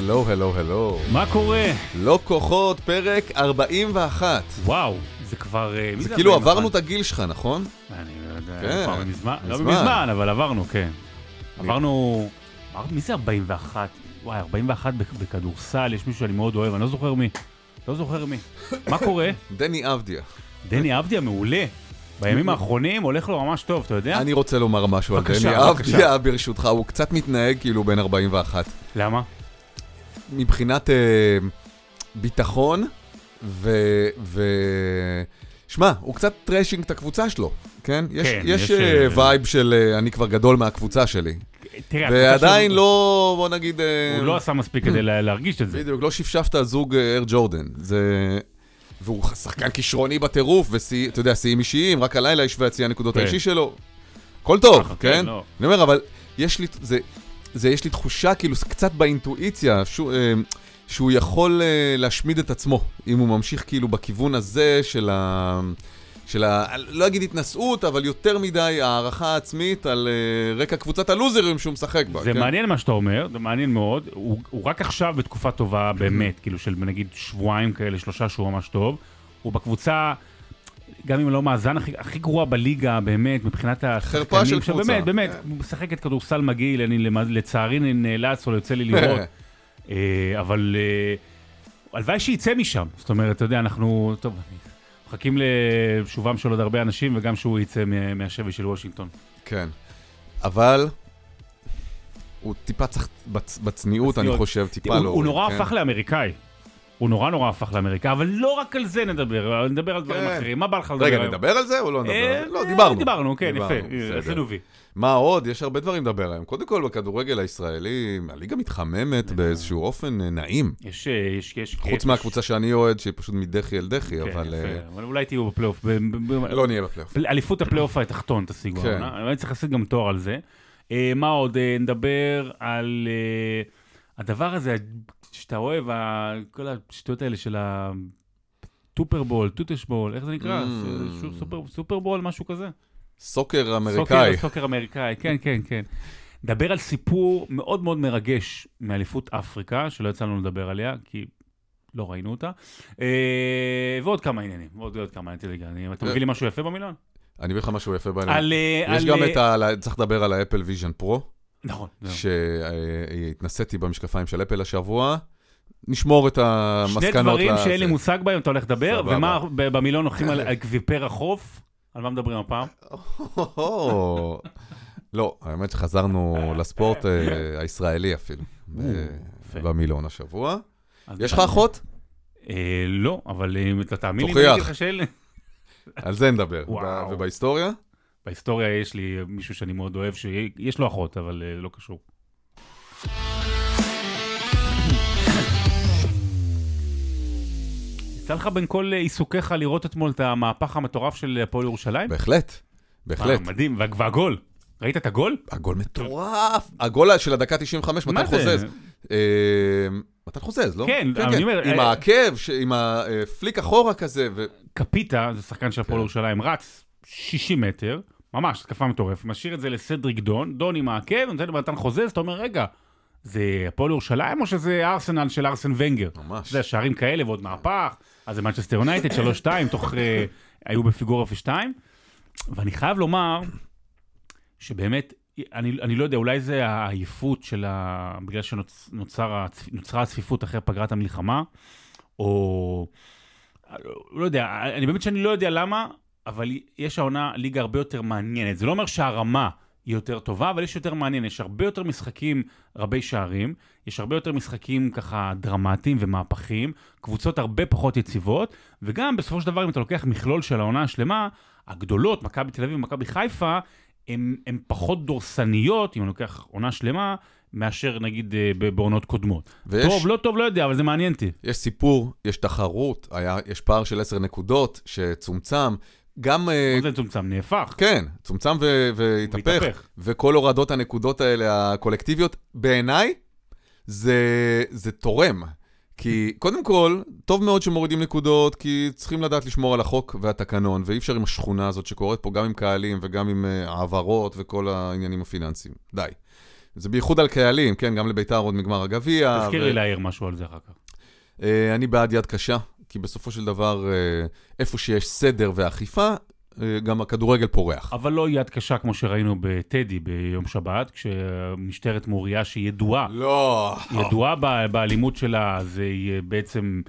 הלו, הלו, הלו. מה קורה? לא כוחות, פרק 41. וואו, זה כבר... אה, זה כאילו 41? עברנו את הגיל שלך, נכון? אני לא יודע, כן, כבר מזמן, לא מזמן. אבל עברנו, כן. עברנו... עבר- מי זה 41? וואי, 41 בכ- בכדורסל, יש מישהו שאני מאוד אוהב, אני לא זוכר מי. לא זוכר מי. מה קורה? דני אבדיה. דני אבדיה מעולה. בימים האחרונים הולך לו ממש טוב, אתה יודע? אני רוצה לומר משהו על דני. אבדיה, ברשותך. הוא קצת מתנהג כאילו בן 41. למה? מבחינת אה, ביטחון, ו... ו... שמע, הוא קצת trashing את הקבוצה שלו, כן? יש, כן, יש, יש, אה, אה, vibe של אה, אני כבר גדול מהקבוצה שלי. תראה, ועדיין לא, בוא נגיד... אה, הוא לא עשה מספיק כדי לה- להרגיש את זה. בדיוק, לא שפשפת על זוג אה, Air Jordan. זה... והוא שחקן כישרוני בטירוף, ואתה יודע, שיאים אישיים, רק הלילה השווה את שיא הנקודות כן. האישי שלו. הכל טוב, ככה, כן? לא. אני אומר, אבל יש לי, זה, יש לי תחושה, כאילו, קצת באינטואיציה, שהוא, אה, שהוא יכול אה, להשמיד את עצמו, אם הוא ממשיך כאילו בכיוון הזה של ה... של ה... לא אגיד התנשאות, אבל יותר מדי הערכה עצמית על אה, רקע קבוצת הלוזרים שהוא משחק בה. זה כן? מעניין מה שאתה אומר, זה מעניין מאוד. הוא, הוא רק עכשיו בתקופה טובה באמת, כאילו של נגיד שבועיים כאלה, שלושה שהוא ממש טוב. הוא בקבוצה, גם אם לא מאזן הכי, הכי גרוע בליגה, באמת, מבחינת השחקנים. חרפה של קבוצה. באמת, באמת, הוא משחק את כדורסל מגעיל, אני לצערי נאלץ או יוצא לי לראות. אה, אבל אה, הלוואי שיצא משם. זאת אומרת, אתה יודע, אנחנו, טוב, מחכים לשובם של עוד הרבה אנשים, וגם שהוא יצא מה- מהשבי של וושינגטון. כן. אבל הוא טיפה צריך, בצ, בצניעות, אני בצניעות. חושב, טיפה הוא, לא... הוא נורא כן? הפך לאמריקאי. הוא נורא נורא הפך לאמריקאי, אבל לא רק על זה נדבר, נדבר על דברים כן. אחרים. מה בא לך לדבר רגע? נדבר על זה או לא נדבר? אה? לא, אה, דיברנו. דיברנו, כן, יפה. עשינו וי. מה עוד? יש הרבה דברים לדבר היום. קודם כל, בכדורגל הישראלי, הליגה מתחממת באיזשהו אופן אה, נעים. יש, אה, יש, יש... חוץ מהקבוצה שאני אוהד, שהיא פשוט מדחי אל דחי, כן, אבל אה, אבל אולי תהיו בפלייאוף. לא נהיה בפלייאוף. אליפות הפלייאוף התחתון תשיגו. כן. אני צריך לעשות גם תואר על זה. אה, מה עוד? אה, נדבר על אה, הדבר הזה שאתה אוהב, כל השטויות האלה של הטופרבול, טוטשבול, איך זה נקרא? Mm. סופרבול, משהו כזה? סוקר אמריקאי. סוקר, אמריקאי, כן, כן, כן. נדבר על סיפור מאוד מאוד מרגש מאליפות אפריקה, שלא יצא לנו לדבר עליה, כי לא ראינו אותה. אה, ועוד כמה עניינים, ועוד עוד כמה עניינים. אתה אה. מביא לי משהו יפה במילון? אני אביא לך משהו יפה בעניין. אה, יש גם את ה... צריך לדבר על ה Apple Vision Pro. נכון. שהתנסיתי במשקפיים של אפל השבוע. נשמור את שני המסקנות. דברים לזה. שאין לי מושג בהם, אתה הולך לדבר. ומה במילון הולכים על אקוויפר החוף? על מה מדברים הפעם? לא, האמת שחזרנו לספורט אה, הישראלי אפילו, יפה. במילון השבוע. יש לך אחות? אה, לא, אבל אם אתה תאמין לי, תוכיח. על זה נדבר. ובהיסטוריה? בהיסטוריה יש לי מישהו שאני מאוד אוהב, שיש לו אחות, אבל אה, לא קשור. יצא לך בין כל אה, עיסוקיך לראות אתמול את המהפך המטורף של הפועל ירושלים? בהחלט, בהחלט. אה, מדהים, וה- והגול. ראית את הגול? הגול מטורף. הגול של הדקה 95, מה מתן? חוזז. מתן חוזז, לא? כן, אבל אני אומר, עם העקב, עם הפליק אחורה כזה. קפיטה, זה שחקן של הפועל כן. ירושלים, רץ 60 מטר, ממש, התקפה מטורפת, משאיר את זה לסדריק דון, דון עם העקב, נותן למתן חוזז, אתה אומר, רגע, זה הפועל ירושלים או שזה ארסנל של ארסן ונגר? ממש. אתה יודע, שערים כאלה ועוד מהפך, אז זה מנצ'סטר יונייטד, 3-2, תוך... אה, היו בפיגור 0-2, ואני חייב לומר שבאמת, אני, אני לא יודע, אולי זה העייפות של ה... בגלל שנוצרה נוצרה הצפיפות אחרי פגרת המלחמה, או... לא יודע, אני באמת שאני לא יודע למה, אבל יש העונה ליגה הרבה יותר מעניינת. זה לא אומר שהרמה היא יותר טובה, אבל יש יותר מעניין. יש הרבה יותר משחקים רבי שערים, יש הרבה יותר משחקים ככה דרמטיים ומהפכים, קבוצות הרבה פחות יציבות, וגם בסופו של דבר, אם אתה לוקח מכלול של העונה השלמה, הגדולות, מכבי תל אביב ומכבי חיפה, הן פחות דורסניות, אם אני לוקח עונה שלמה, מאשר נגיד אה, בעונות קודמות. ויש- טוב, לא טוב, לא יודע, אבל זה מעניין אותי. יש סיפור, יש תחרות, היה, יש פער של עשר נקודות שצומצם. גם, אה, מה זה צומצם? נהפך. כן, צומצם. והתהפך. וכל הורדות הנקודות האלה, הקולקטיביות, בעיניי, זה, זה תורם. כי קודם כל, טוב מאוד שמורידים נקודות, כי צריכים לדעת לשמור על החוק והתקנון, ואי אפשר עם השכונה הזאת שקורית פה, גם עם קהלים וגם עם אה, העברות וכל העניינים הפיננסיים. די. זה בייחוד על קהלים, כן, גם לביתר עוד מגמר הגביע. תזכיר ו- לי להעיר משהו על זה אחר כך. אה, אני בעד יד קשה, כי בסופו של דבר, אה, איפה שיש סדר ואכיפה, אה, גם הכדורגל פורח. אבל לא יד קשה כמו שראינו בטדי ביום שבת, כשמשטרת מוריה, שהיא ידועה, לא. ידועה באלימות שלה, זה יהיה בעצם,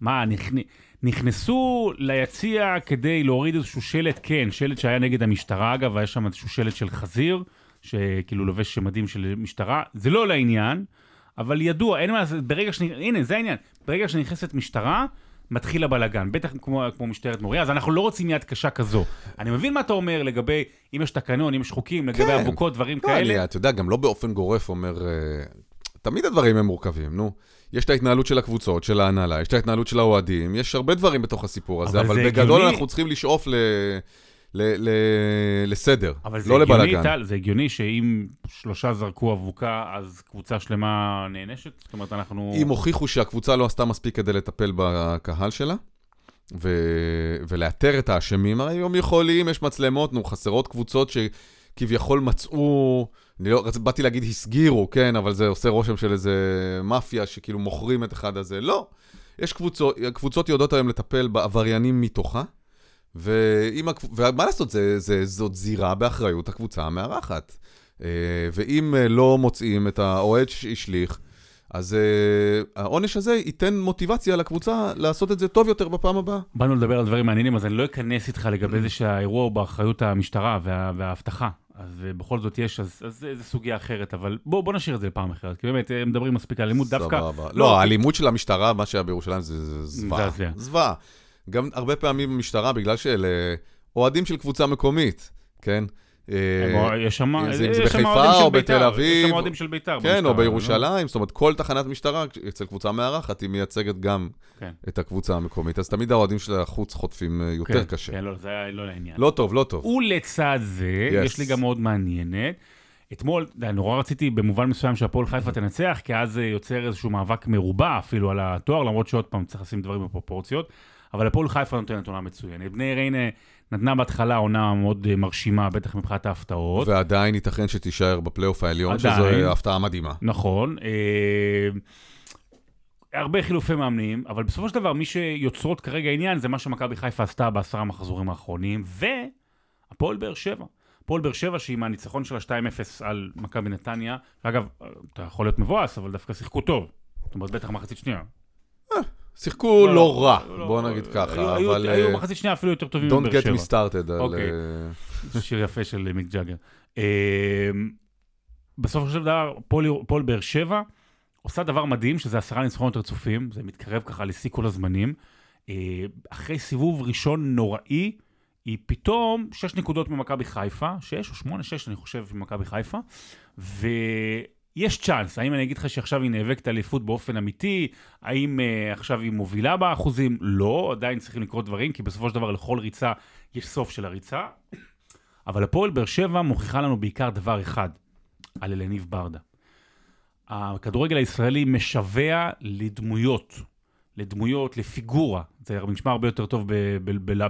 מה, נכנ... נכנסו ליציע כדי להוריד איזשהו שלט, כן, שלט שהיה נגד המשטרה אגב, היה שם איזשהו שלט של חזיר, שכאילו לובש מדים של משטרה, זה לא לעניין, אבל ידוע, אין מה לעשות, ברגע ש... הנה, זה העניין, ברגע שנכנסת משטרה, מתחיל הבלגן, בטח כמו, כמו משטרת מוריה, אז אנחנו לא רוצים יד קשה כזו. אני מבין מה אתה אומר לגבי, אם יש תקנון, אם יש חוקים, לגבי כן. אבוקות, דברים לא, כאלה. אני, אתה יודע, גם לא באופן גורף אומר... אה, תמיד הדברים הם מורכבים, נו. יש את ההתנהלות של הקבוצות, של ההנהלה, יש את ההתנהלות של האוהדים, יש הרבה דברים בתוך הסיפור הזה, אבל אבל, בגדול הגיוני. אנחנו צריכים לשאוף ל... ל... ל... לסדר, אבל זה לא הגיוני, לבלאגן. טל, זה הגיוני שאם שלושה זרקו אבוקה, אז קבוצה שלמה נענשת? זאת אומרת, אנחנו... אם הוכיחו שהקבוצה לא עשתה מספיק כדי לטפל בקהל שלה, ו... ולאתר את האשמים, הרי היום יכולים, יש מצלמות, נו, חסרות קבוצות שכביכול מצאו, אני לא, באתי להגיד הסגירו, כן, אבל זה עושה רושם של איזה מאפיה שכאילו מוכרים את אחד הזה. לא, יש קבוצות, קבוצות יודעות היום לטפל בעבריינים מתוכה, ומה לעשות, זה, זה, זאת זירה באחריות הקבוצה המארחת. אה, ואם אה, לא מוצאים את האוהד שהשליך, אז uh, העונש הזה ייתן מוטיבציה לקבוצה לעשות את זה טוב יותר בפעם הבאה. באנו לדבר על דברים מעניינים, אז אני לא אכנס איתך לגבי זה שהאירוע הוא באחריות המשטרה וה, והאבטחה. אז אה, בכל זאת יש, אז, אז זה סוגיה אחרת, אבל בוא, בוא נשאיר את זה לפעם אחרת, כי באמת, אה, מדברים מספיק על אלימות, דווקא... סבבה. לא, לא, האלימות של המשטרה, מה שהיה בירושלים, זה זוועה. זוועה. גם הרבה פעמים המשטרה, בגלל שאלה אוהדים של קבוצה מקומית, כן? אה, יש שם אם זה- אם יש זה בחיפה אוהדים של או בית"ר, בתל אביב, יש שם אוהדים של בית"ר. כן, במשטרה, או? בירושלים, זאת אומרת, כל תחנת משטרה אצל קבוצה מארחת, היא מייצגת גם כן. את הקבוצה המקומית. אז תמיד האוהדים של החוץ חוטפים אה, יותר כן, קשה. כן, לא, זה היה לא לעניין. לא טוב, לא טוב. ולצד זה. יש לי גם מאוד מעניינת. אתמול, נורא רציתי במובן מסוים שהפועל חיפה תנצח, כי אז זה יוצר איזשהו מאבק מרובע אפילו על התואר, למרות שעוד פעם צריך לשים דברים בפרופורציות. אבל הפועל חיפה נותנת עונה מצוינת. בני ריינה נתנה בהתחלה עונה מאוד אה, מרשימה, בטח מבחינת ההפתעות. ועדיין ייתכן שתישאר בפלייאוף העליון, עדיין. שזו הפתעה מדהימה. נכון. אה, הרבה חילופי מאמנים, אבל בסופו של דבר מי שיוצרות כרגע עניין זה מה שמכבי חיפה עשתה בעשרה מחזורים האחרונים, והפועל באר שבע. הפועל באר שבע שעם הניצחון של ה-2-0 על מכבי נתניה, אגב, אתה יכול להיות מבואס, אבל דווקא שיחקו טוב. זאת אומרת, בטח מחצית שנייה. שיחקו לא רע, לא, בוא לא, נגיד היו- ככה, אבל... היו אה, מחצית שנייה אפילו יותר טובים Don't מבאר get שבע. me started. אוקיי. אה, שיר יפה של מיק ג'אגר. אה, בסופו של דבר, פועל פועל באר שבע עושה דבר מדהים, שזה עשרה ניצחונות רצופים, זה מתקרב ככה לשיא כל הזמנים. אה, אחרי סיבוב ראשון נוראי, היא פתאום שש נקודות ממכבי חיפה, שש או שמונה, שש אני חושב ממכבי חיפה, ויש צ'אנס, האם אני אגיד לך שעכשיו היא נאבקת אליפות באופן אמיתי, האם uh, עכשיו היא מובילה באחוזים? לא, עדיין צריכים לקרות דברים, כי בסופו של דבר לכל ריצה יש סוף של הריצה. אבל הפועל באר שבע מוכיחה לנו בעיקר דבר אחד, על אלניב ברדה. הכדורגל הישראלי משווע לדמויות, לדמויות, לפיגורה. זה נשמע הרבה יותר טוב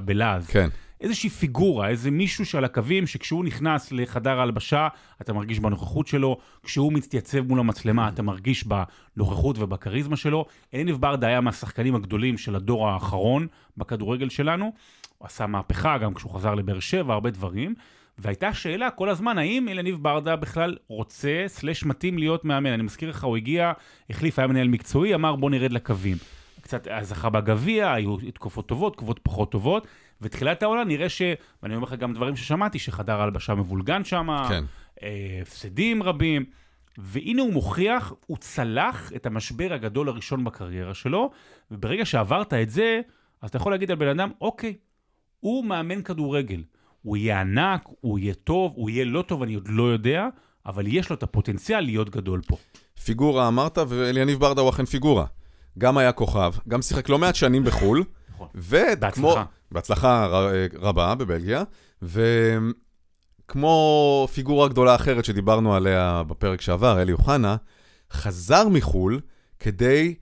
בלעז. כן. איזושהי פיגורה, איזה מישהו שעל הקווים, שכשהוא נכנס לחדר ההלבשה, אתה מרגיש בנוכחות שלו, כשהוא מתייצב מול המצלמה, אתה מרגיש בנוכחות ובכריזמה שלו. אליניב ברדה היה מהשחקנים הגדולים של הדור האחרון בכדורגל שלנו. הוא עשה מהפכה גם כשהוא חזר לבאר שבע, הרבה דברים. והייתה שאלה כל הזמן, האם אליניב ברדה בכלל רוצה, סלש מתאים להיות מאמן? אני מזכיר לך, הוא הגיע, החליף, היה מנהל מקצועי, אמר בוא נרד לקווים. קצת אה, זכה בגביע, היו תקופות טובות, תקופות פחות טובות, ותחילת העונה נראה ש... ואני אומר לך גם דברים ששמעתי, שחדר ההלבשה מבולגן שם, כן. אה, הפסדים רבים, והנה הוא מוכיח, הוא צלח את המשבר הגדול הראשון בקריירה שלו, וברגע שעברת את זה, אז אתה יכול להגיד על בן אדם, אוקיי, הוא מאמן כדורגל. הוא יהיה ענק, הוא יהיה טוב, הוא יהיה לא טוב, אני עוד לא יודע, אבל יש לו את הפוטנציאל להיות גדול פה. פיגורה אמרת, ואליניב ברדה הוא אכן פיגורה. גם היה כוכב, גם שיחק לא מעט שנים בחו"ל, נכון. וכמו... בהצלחה. רבה בבלגיה, וכמו פיגורה גדולה אחרת שדיברנו עליה בפרק שעבר, אלי אוחנה, חזר מחו"ל כדי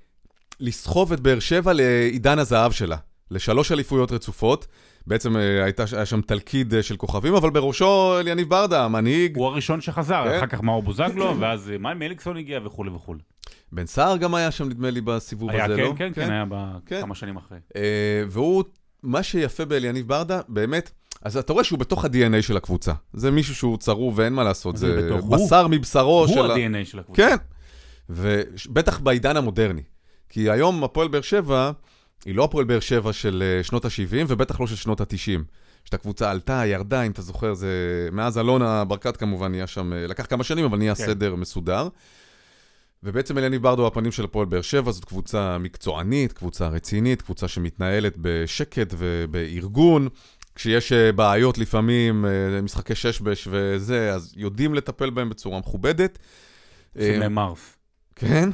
לסחוב את באר שבע לעידן הזהב שלה, לשלוש אליפויות רצופות, בעצם אה, הייתה, היה שם תלכיד אה, של כוכבים, אבל בראשו אליניב ברדה, המנהיג. הוא הראשון שחזר, כן. אחר כך מאור בוזגלו, ואז אה, מה מליקסון הגיע וכולי וכולי. בן סער גם היה שם, נדמה לי, בסיבוב היה, הזה, כן, לא? כן, כן, היה כן. בכמה שנים אחרי. והוא, מה שיפה באליניב ברדה, באמת, אז אתה רואה שהוא בתוך ה-DNA של הקבוצה. זה מישהו שהוא צרוב ואין מה לעשות, זה? בשר מבשרו הוא של... ה- ה-DNA של הקבוצה. כן, ובטח בעידן המודרני. כי היום הפועל באר שבע, היא לא הפועל באר שבע של אה, שנות ה-70, ובטח לא של שנות ה-90. שאת הקבוצה עלתה, ירדה, אם אתה זוכר, זה... מאז אלונה ברקת כמובן נהיה שם, אה, לקח כמה שנים, אבל נהיה כן. סדר מסודר. ובעצם אליניב ברדו הפנים של הפועל באר שבע, זאת קבוצה מקצוענית, קבוצה רצינית, קבוצה שמתנהלת בשקט ובארגון. כשיש אה, בעיות לפעמים, אה, משחקי ששבש וזה, אז יודעים לטפל בהם בצורה מכובדת. עושים אה, להם מרס. כן,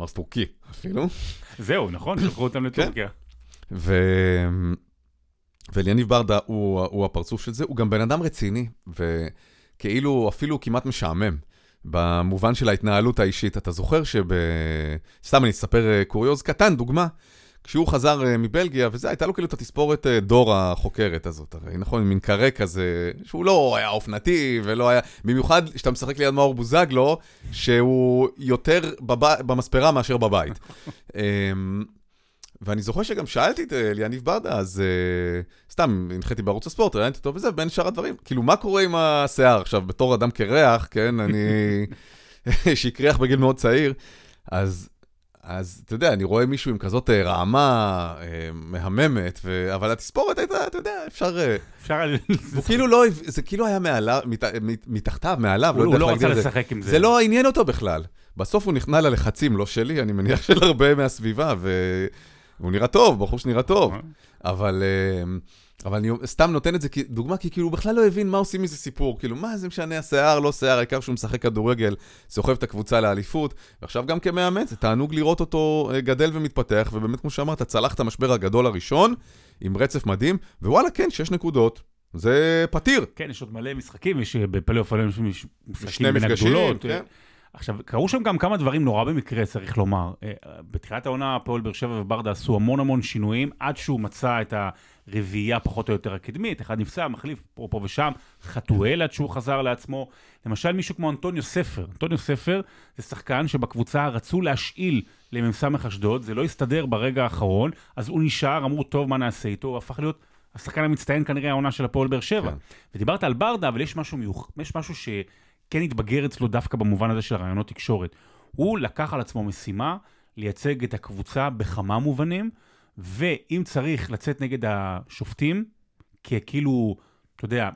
מרס טורקי אפילו. זהו, נכון, שלחו אותם כן. לטורקיה. ו... ואליניב ברדה הוא, הוא הפרצוף של זה, הוא גם בן אדם רציני, וכאילו אפילו כמעט משעמם. במובן של ההתנהלות האישית. אתה זוכר שב... סתם אני אספר אה, קוריוז קטן, דוגמה. כשהוא חזר אה, מבלגיה, וזה, הייתה לו כאילו את התספורת אה, דור החוקרת הזאת, הרי נכון, מין קרה כזה, שהוא לא היה אופנתי ולא היה, במיוחד כשאתה משחק ליד מאור בוזגלו, שהוא יותר בב... במספרה מאשר בבית. ואני זוכר שגם שאלתי את אה, אליניב ברדה, אז uh, סתם הנחיתי בערוץ הספורט, ראיינתי אותו וזה, בין שאר הדברים. כאילו, מה קורה עם השיער עכשיו, בתור אדם קרח, כן, אני... שהקריח בגיל מאוד צעיר, אז, אז אתה יודע, אני רואה מישהו עם כזאת אה, רעמה מהממת, ו... אבל התספורת הייתה, אתה יודע, אפשר... אפשר... הוא כאילו לא, זה כאילו היה מעליו, מת, מת, מתחתיו, מעליו, הוא יודע לא איך רצה להגדיר את זה. לשחק עם זה. זה לא עניין אותו בכלל. בסוף הוא נכנע ללחצים, לא שלי, אני מניח של הרבה מהסביבה, והוא נראה טוב, בחור שנראה טוב. אבל, אה, אבל אני סתם נותן את זה כדוגמה, כי כאילו הוא בכלל לא הבין מה עושים מזה סיפור. כאילו, מה זה משנה, השיער, לא שיער, העיקר שהוא משחק כדורגל, סוחב את הקבוצה לאליפות, ועכשיו גם כמאמן, זה תענוג לראות אותו אה, גדל ומתפתח, ובאמת, כמו שאמרת, צלח את המשבר הגדול הראשון, עם רצף מדהים, ווואלה, כן, שש נקודות. זה פתיר. כן, יש עוד מלא משחקים, יש אה, בפלייאוף שני משחקים בין מפגשים, הגדולות. כן. עכשיו, קרו שם גם כמה דברים נורא במקרה, צריך לומר. אה, בתחילת העונה, הפועל באר שבע וברדה עשו המון המון שינויים, עד שהוא מצא את הרביעייה פחות או יותר הקדמית, אחד נפצע, מחליף פה, פה ושם, חתואל עד שהוא חזר לעצמו. למשל, מישהו כמו אנטוניו ספר. אנטוניו ספר זה שחקן שבקבוצה רצו להשאיל למ"ס אשדוד, זה לא הסתדר ברגע האחרון, אז הוא נשאר, אמרו, טוב, מה נעשה איתו? הוא הפך להיות השחקן המצטיין כנראה העונה של הפועל באר שבע. כן. ודיברת על ברדה, אבל יש משהו, מיוח... יש משהו שכן התבגר אצלו דווקא במובן הזה של רעיונות תקשורת. הוא לקח על עצמו משימה לייצג את הקבוצה בכמה מובנים, ואם צריך לצאת נגד השופטים, ככאילו, אתה יודע,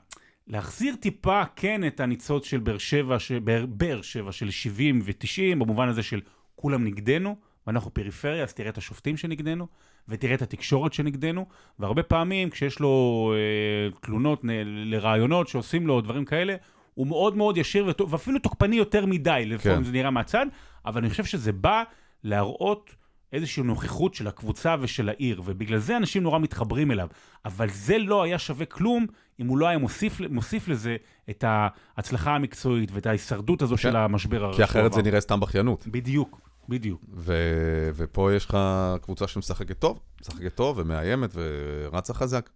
להחזיר טיפה כן את הניצוץ של באר שבע, ש... באר, באר שבע של 70 ו-90, במובן הזה של כולם נגדנו, ואנחנו פריפריה, אז תראה את השופטים שנגדנו, ותראה את התקשורת שנגדנו, והרבה פעמים כשיש לו אה, תלונות נ- לרעיונות שעושים לו דברים כאלה, הוא מאוד מאוד ישיר וטוב, ואפילו תוקפני יותר מדי, לפעמים כן. זה נראה מהצד, אבל אני חושב שזה בא להראות איזושהי נוכחות של הקבוצה ושל העיר, ובגלל זה אנשים נורא מתחברים אליו. אבל זה לא היה שווה כלום אם הוא לא היה מוסיף, מוסיף לזה את ההצלחה המקצועית ואת ההישרדות הזו של המשבר הרשום. כי אחרת זה נראה סתם בכיינות. בדיוק, בדיוק. ו- ופה יש לך קבוצה שמשחקת טוב, משחקת טוב ומאיימת ורצה חזק.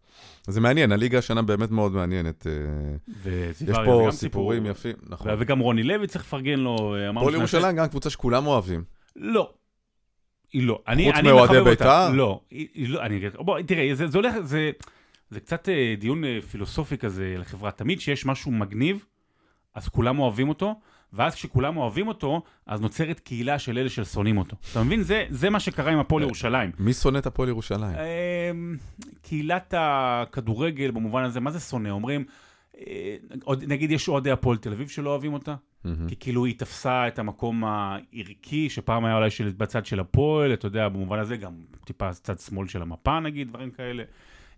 זה מעניין, הליגה השנה באמת מאוד מעניינת. אה, יש פה סיפורים סיפור. יפים, נכון. וגם רוני לוי צריך לפרגן לו. אה, אמרנו פועל שנעשה- ירושלים גם קבוצה שכולם אוהבים. לא. היא לא. אני, חוץ מאוהדי. בית"ר? לא. היא, היא לא, אני בוא, תראה, זה, זה הולך, זה, זה קצת אה, דיון פילוסופי כזה לחברה. תמיד שיש משהו מגניב, אז כולם אוהבים אותו, ואז כשכולם אוהבים אותו, אז נוצרת קהילה של אלה ששונאים אותו. אתה מבין? זה, זה מה שקרה עם הפועל ירושלים. מי שונא את הפועל ירושלים? אמ, קהילת הכדורגל במובן הזה, מה זה שונא? אומרים, אה, נגיד יש אוהדי הפועל תל אביב שלא אוהבים אותה, מהמם. כי כאילו היא תפסה את המקום הערכי, שפעם היה אולי של, בצד של הפועל, אתה יודע, במובן הזה גם טיפה צד שמאל של המפה נגיד, דברים כאלה.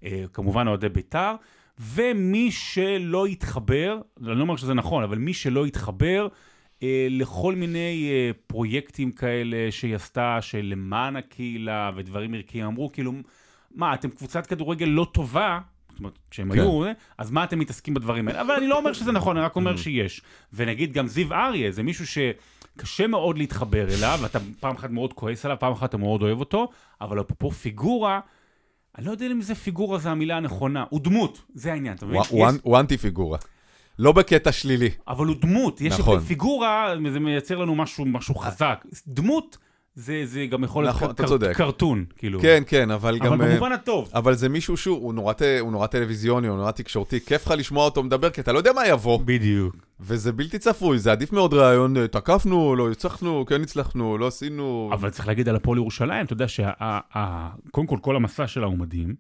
אה, כמובן אוהדי בית"ר, ומי שלא יתחבר, אני לא אומר שזה נכון, אבל מי שלא יתחבר אה, לכל מיני אה, פרויקטים כאלה שהיא עשתה, של למען הקהילה ודברים ערכיים, אמרו כאילו, מה, אתם קבוצת כדורגל לא טובה, זאת אומרת, כשהם כן. היו, אה, אז מה אתם מתעסקים בדברים האלה? אבל אני לא אומר שזה נכון, אני רק אומר שיש. ונגיד גם זיו אריה, זה מישהו שקשה מאוד להתחבר אליו, ואתה פעם אחת מאוד כועס עליו, פעם אחת אתה מאוד אוהב אותו, אבל אפרופו פיגורה, אני לא יודע אם זה פיגורה זה המילה הנכונה, הוא דמות, זה העניין, אתה מבין? הוא- אנטי פיגורה. לא בקטע שלילי. אבל הוא דמות, יש נכון. פיגורה, זה מייצר לנו משהו, משהו חזק. דמות, זה, זה גם יכול להיות נכון, קר-. קרטון, כאילו. כן, כן, אבל אבל גם... אה, במובן הטוב. אבל זה מישהו שהוא הוא נורא, הוא נורא טלוויזיוני, הוא נורא תקשורתי, כיף לך לשמוע אותו מדבר, כי אתה לא יודע מה יבוא, בדיוק. וזה בלתי צפוי, זה עדיף מאוד ראיון, אה, תקפנו, לא הצלחנו, כן הצלחנו, לא עשינו... אבל צריך להגיד על הפועל ירושלים, אתה יודע שקודם כל כל המסע שלה הוא מדהים,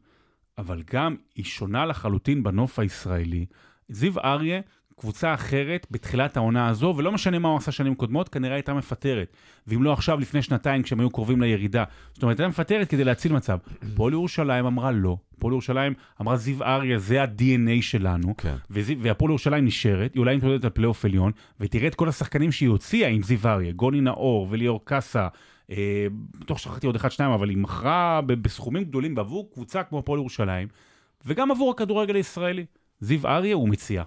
אבל גם היא שונה לחלוטין בנוף הישראלי. זיו אריה, קבוצה אחרת בתחילת העונה הזו, ולא משנה מה הוא עשה שנים קודמות, כנראה הייתה מפטרת. ואם לא עכשיו, לפני שנתיים, כשהם היו קרובים לירידה. זאת אומרת, הייתה מפטרת כדי להציל מצב. הפועל ירושלים אמרה לא. הפועל ירושלים אמרה, זיו אריה, זה ה-DNA שלנו. כן. והפועל ירושלים נשארת, היא אולי מתמודדת על פלייאוף עליון, ותראה את כל השחקנים שהיא הוציאה עם זיו אריה, גוני נאור וליאור קאסה, אה, בטוח שכחתי עוד אחד, שניים, אבל היא מכרה בסכומים גדולים בעבור קבוצה כמו הפועל ירושלים, וגם עבור הכדורגל הישראלי. זיו אריה הוא מציאה.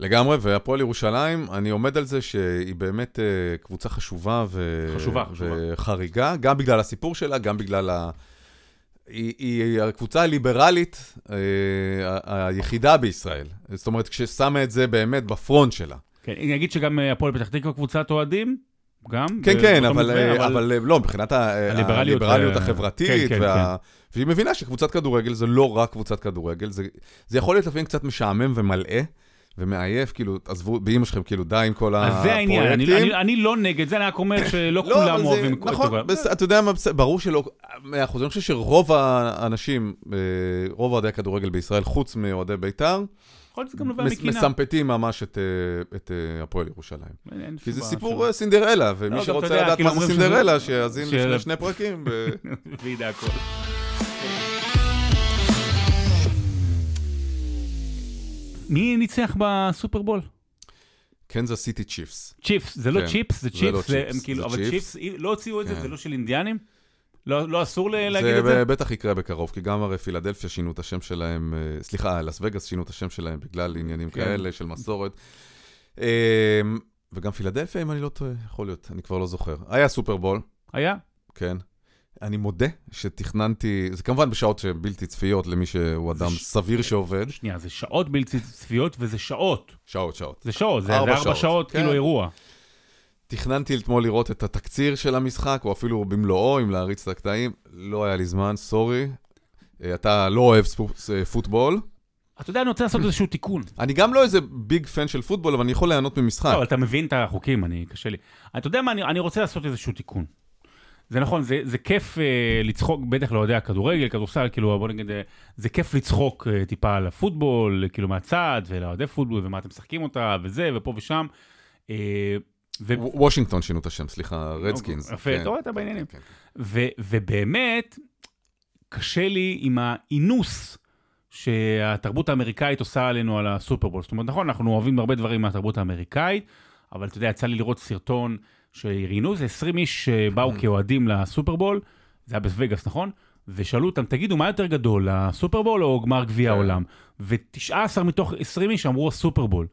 לגמרי, והפועל ירושלים, אני עומד על זה שהיא באמת אה, קבוצה חשובה, ו... חשובה, חשובה. וחריגה, גם בגלל הסיפור שלה, גם בגלל ה... היא, היא הקבוצה הליברלית אה, היחידה בישראל. זאת אומרת, כששמה את זה באמת בפרונט שלה. כן, אני אגיד שגם אה, הפועל פתח תקווה קבוצת אוהדים, גם. כן, כן, אבל, מתווה, אה, אבל אה, לא, מבחינת הליברליות, הליברליות אה, החברתית, כן, כן, וה... והיא מבינה שקבוצת כדורגל זה לא רק קבוצת כדורגל, זה, זה יכול להיות לפעמים קצת משעמם ומלאה. ומעייף, כאילו, עזבו, באמא שלכם, כאילו, די עם כל אז זה העניין, אני, הפרויקטים. אני, אני לא נגד זה, אני רק אומר שלא לא, כולם אוהבים נכון, כדורגל. בס- אתה יודע מה, ברור שלא, מאה אחוז. אני חושב שרוב האנשים, אה, רוב אוהדי הכדורגל בישראל, חוץ מאוהדי בית"ר, יכול להיות שזה גם נובע מס- מקינה. מסמפטים ממש את, אה, את אה, הפועל ירושלים. אין- כי זה סיפור סינדרלה, ומי לא, שרוצה לדעת כאילו מה זה סינדרלה, שיאזין לפני שני פרקים. וידע הכל. מי ניצח בסופרבול? קנזס סיטי Chiefs. צ'יפס, זה לא כן, צ'יפס, זה צ'יפס, לא זה הם כאילו, אבל צ'יפס. לא הוציאו את זה, כן. זה לא של אינדיאנים? לא לא אסור להגיד את זה זה? בטח יקרה בקרוב, כי גם הרי פילדלפיה שינו את השם שלהם, אה, סליחה, לס וגאס שינו את השם שלהם בגלל עניינים כן. כאלה של מסורת. אה, וגם פילדלפיה, אם אני לא טועה, יכול להיות, אני כבר לא זוכר. היה סופרבול, היה? כן. אני מודה שתכננתי, זה כמובן בשעות שהן בלתי צפיות למי שהוא אדם ש- סביר שעובד. שנייה, זה שעות בלתי צפיות וזה שעות. שעות, שעות. זה שעות, זה ארבע שעות, שעות, כן. כאילו אירוע. תכננתי אתמול לראות את התקציר של המשחק, או אפילו במלואו, אם להריץ את הקטעים. לא היה לי זמן, סורי. אה, אתה לא אוהב אה, פוטבול. אתה יודע, אני רוצה לעשות איזשהו תיקון. אני גם לא איזה ביג פן של פוטבול, אבל אני יכול ליהנות ממשחק. לא, אבל אתה מבין את החוקים, אני, קשה לי. אתה יודע מה, אני, אני רוצה לעשות איזשהו תיקון. זה נכון, זה, זה כיף אה, לצחוק, בטח לאוהדי הכדורגל, כדורסל, כאילו, בוא נגיד, אה, זה כיף לצחוק אה, טיפה על הפוטבול, כאילו מהצד, ולאוהדי פוטבול, ומה אתם משחקים אותה, וזה, ופה ושם. אה, ו... וושינגטון שינו את השם, סליחה, רדסקינס. יפה, כן. אתה רואה, אתה בעניינים. כן, כן. ו- ובאמת, קשה לי עם האינוס שהתרבות האמריקאית עושה עלינו על הסופרבול. זאת אומרת, נכון, אנחנו אוהבים הרבה דברים מהתרבות האמריקאית, אבל אתה יודע, יצא לי לראות סרטון שראיינו איזה 20 איש שבאו כאוהדים לסופרבול, זה היה בווגאס, נכון? ושאלו אותם, תגידו, מה יותר גדול, הסופרבול או גמר גביע כן. העולם? ו-19 מתוך 20 איש אמרו הסופרבול.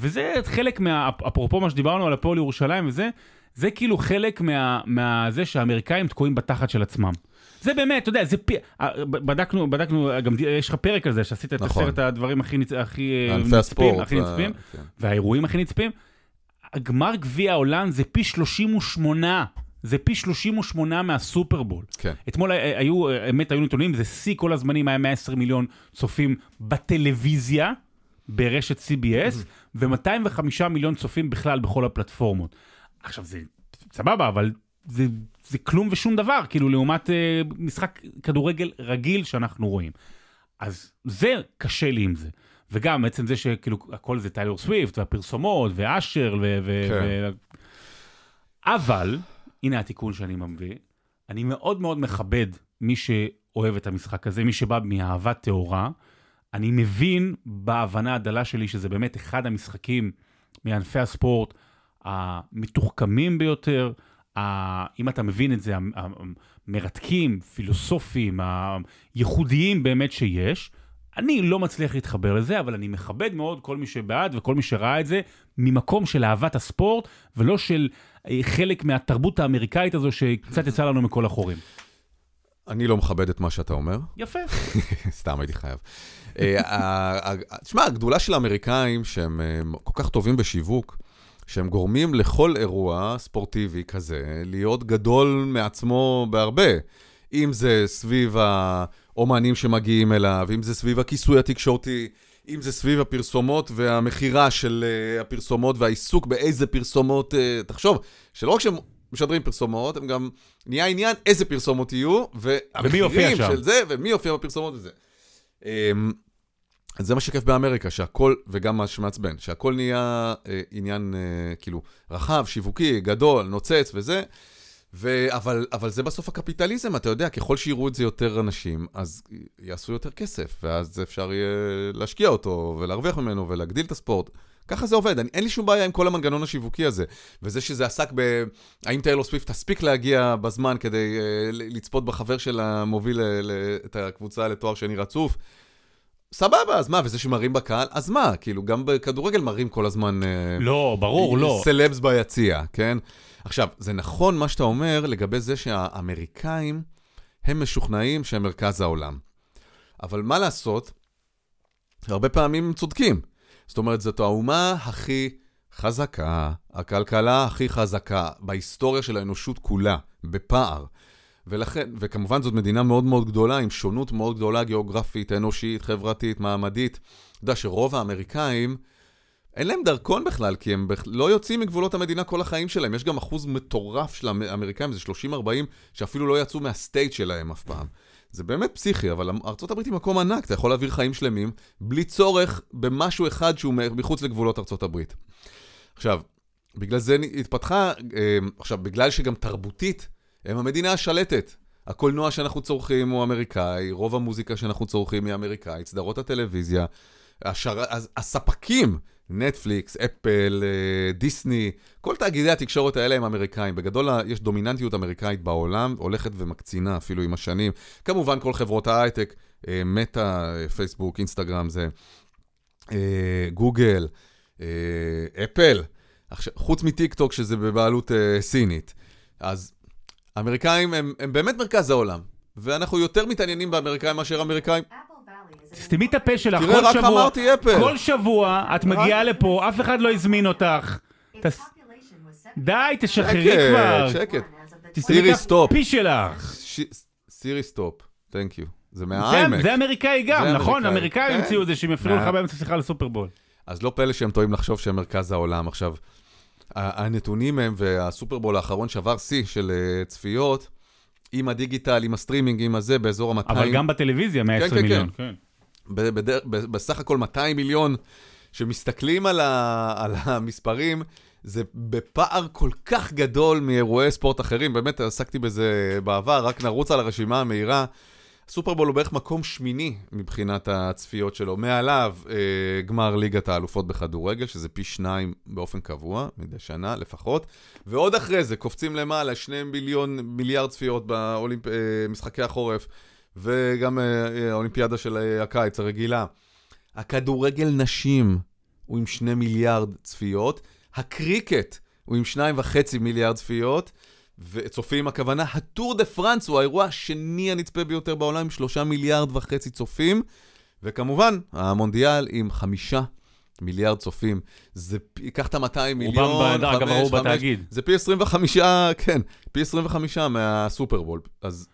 וזה חלק מה... אפרופו מה שדיברנו על הפועל ירושלים וזה, זה כאילו חלק מה... מה... זה שהאמריקאים תקועים בתחת של עצמם. זה באמת, אתה יודע, זה פי... אה, בדקנו, בדקנו, גם יש לך פרק על זה, שעשית את נכון. עשרת הדברים הכי, נצ... הכי אה, נצפים, הספורט. הכי נצפים, כן. והאירועים הכי נצפים. הגמר גביע העולם זה פי 38, זה פי 38 מהסופרבול. כן. אתמול אה, היו, אה, האמת, היו נתונים, זה שיא כל הזמנים, היה 120 מיליון צופים בטלוויזיה, ברשת CBS, ו-205 מיליון צופים בכלל בכל הפלטפורמות. עכשיו, זה סבבה, אבל זה, זה כלום ושום דבר, כאילו, לעומת אה, משחק כדורגל רגיל שאנחנו רואים. אז זה, קשה לי עם זה. וגם עצם זה שכאילו הכל זה טיילור סוויפט, והפרסומות, ואשר, ו... ו- כן. ו- אבל, הנה התיקון שאני מביא, אני מאוד מאוד מכבד מי שאוהב את המשחק הזה, מי שבא מאהבה טהורה. אני מבין בהבנה הדלה שלי שזה באמת אחד המשחקים מענפי הספורט המתוחכמים ביותר, ה- אם אתה מבין את זה, המ- המרתקים, פילוסופיים, הייחודיים באמת שיש. אני לא מצליח להתחבר לזה, אבל אני מכבד מאוד כל מי שבעד וכל מי שראה את זה ממקום של אהבת הספורט, ולא של אה, חלק מהתרבות האמריקאית הזו שקצת יצא לנו מכל החורים. אני לא מכבד את מה שאתה אומר. יפה. סתם הייתי חייב. אה, ה- ה- תשמע, הגדולה של האמריקאים, שהם אה, כל כך טובים בשיווק, שהם גורמים לכל אירוע ספורטיבי כזה להיות גדול מעצמו בהרבה. אם זה סביב האומנים שמגיעים אליו, אם זה סביב הכיסוי התקשורתי, אם זה סביב הפרסומות והמכירה של uh, הפרסומות והעיסוק באיזה פרסומות, uh, תחשוב, שלא רק שהם משדרים פרסומות, הם גם נהיה עניין איזה פרסומות יהיו, והמחירים. של זה, ומי יופיע בפרסומות וזה. Um, אז זה מה שכיף באמריקה, שהכל, וגם מה שמעצבן, שהכל נהיה אה, עניין אה, כאילו רחב, שיווקי, גדול, נוצץ וזה, אבל, אבל זה בסוף הקפיטליזם, אתה יודע, ככל שיראו את זה יותר אנשים, אז יעשו יותר כסף, ואז אפשר יהיה להשקיע אותו, ולהרוויח ממנו, ולהגדיל את הספורט. ככה זה עובד, אני, אין לי שום בעיה עם כל המנגנון השיווקי הזה. וזה שזה עסק ב... האם טיילור סוויפט תספיק להגיע בזמן כדי אה, לצפות בחבר שלה מוביל אה, ל- את הקבוצה לתואר שני רצוף, סבבה, אז מה, וזה שמראים בקהל, אז מה? כאילו, גם בכדורגל מראים כל הזמן... אה, לא, ברור, לא. סלבס ביציע, כן? עכשיו, זה נכון מה שאתה אומר לגבי זה שהאמריקאים, הם משוכנעים שהם מרכז העולם. אבל מה לעשות, הרבה פעמים הם צודקים. זאת אומרת, זאת האומה הכי חזקה, הכלכלה הכי חזקה בהיסטוריה של האנושות כולה, בפער. ולכן, וכמובן זאת מדינה מאוד מאוד גדולה, עם שונות מאוד גדולה גיאוגרפית, אנושית, חברתית, מעמדית. אתה יודע שרוב האמריקאים, אין להם דרכון בכלל, כי הם בכ... לא יוצאים מגבולות המדינה כל החיים שלהם. יש גם אחוז מטורף של האמריקאים, זה 30-40, שאפילו לא יצאו מהסטייט שלהם אף פעם. זה באמת פסיכי, אבל ארה"ב היא מקום ענק, אתה יכול להעביר חיים שלמים, בלי צורך במשהו אחד שהוא מחוץ לגבולות ארה"ב. עכשיו, בגלל זה התפתחה, אה, עכשיו, בגלל שגם תרבותית, הם המדינה השלטת. הקולנוע שאנחנו צורכים הוא אמריקאי, רוב המוזיקה שאנחנו צורכים היא אמריקאית, סדרות הטלוויזיה, השר... הספקים, נטפליקס, אפל, אה, דיסני, כל תאגידי התקשורת האלה הם אמריקאים. בגדול יש דומיננטיות אמריקאית בעולם, הולכת ומקצינה אפילו עם השנים. כמובן כל חברות ההייטק, אה, מטא, פייסבוק, אינסטגרם, זה אה, גוגל, אפל, חוץ מטיק טוק שזה בבעלות סינית. אז האמריקאים הם, הם באמת מרכז העולם, ואנחנו יותר מתעניינים באמריקאים מאשר אמריקאים. סתמי את הפה שלך, תראה, כל רק שבוע, אמרתי אפל. כל שבוע את מגיעה לפה, אף אחד לא הזמין אותך. תס- די, תשחררי שקט, כבר. שקט. תסתמי סירי, את stop. הפי שלך. ש... סירי stop, thank you. זה מה iMac. זה אמריקאי גם, זה נכון? אמריקאי, אמריקאים כן. המציאו את זה שהם יפריעו לך? באמצע שיחה לסופרבול. אז לא פלא שהם טועים לחשוב שהם מרכז העולם. עכשיו, הנתונים הם, והסופרבול האחרון שבר שיא של אה, צפיות, עם הדיגיטל, עם הסטרימינג, עם הזה, באזור ה-200. אבל גם בטלוויזיה 120 כן, מיליון. כן. ב- בדר- ב- בסך הכל 200 מיליון, שמסתכלים על, ה, על המספרים, זה בפער כל כך גדול מאירועי ספורט אחרים. באמת, עסקתי בזה בעבר, רק נרוץ על הרשימה המהירה. סופרבול הוא בערך מקום שמיני מבחינת הצפיות שלו. מעליו אה, גמר ליגת האלופות בכדורגל, שזה פי שניים באופן קבוע, מדי שנה לפחות. ועוד אחרי זה, קופצים למעלה, שני מיליון, מיליארד צפיות במשחקי החורף. וגם אה, אה, האולימפיאדה של אה, הקיץ הרגילה. הכדורגל נשים הוא עם שני מיליארד צפיות, הקריקט הוא עם שניים וחצי מיליארד צפיות, וצופים הכוונה, הטור דה פרנס הוא האירוע השני הנצפה ביותר בעולם עם שלושה מיליארד וחצי צופים, וכמובן, המונדיאל עם חמישה מיליארד צופים. זה, פי- ייקח את ה-200 מיליון, רובם, אגב, ראו בתאגיד. זה פי 25, כן, פי 25 מהסופרבול. אז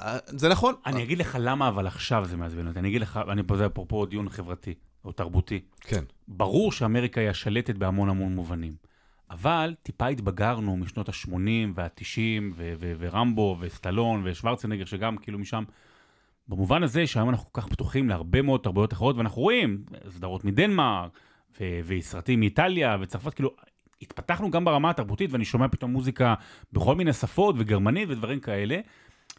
אה, זה נכון. אני אגיד לך למה אבל עכשיו זה מעצבן אותי. אני אגיד לך, אני פה, זה אפרופו דיון חברתי או תרבותי. כן. ברור שאמריקה היא השלטת בהמון המון מובנים. אבל טיפה התבגרנו משנות ה-80 וה-90 ו- ו- ורמבו וסטלון ושוורצנגר שגם כאילו משם. במובן הזה שהיום אנחנו כל כך פתוחים להרבה מאוד תרבויות אחרות ואנחנו רואים סדרות מדנמרק וסרטים מאיטליה וצרפת כאילו התפתחנו גם ברמה התרבותית ואני שומע פתאום מוזיקה בכל מיני שפות וגרמנית ודברים כאלה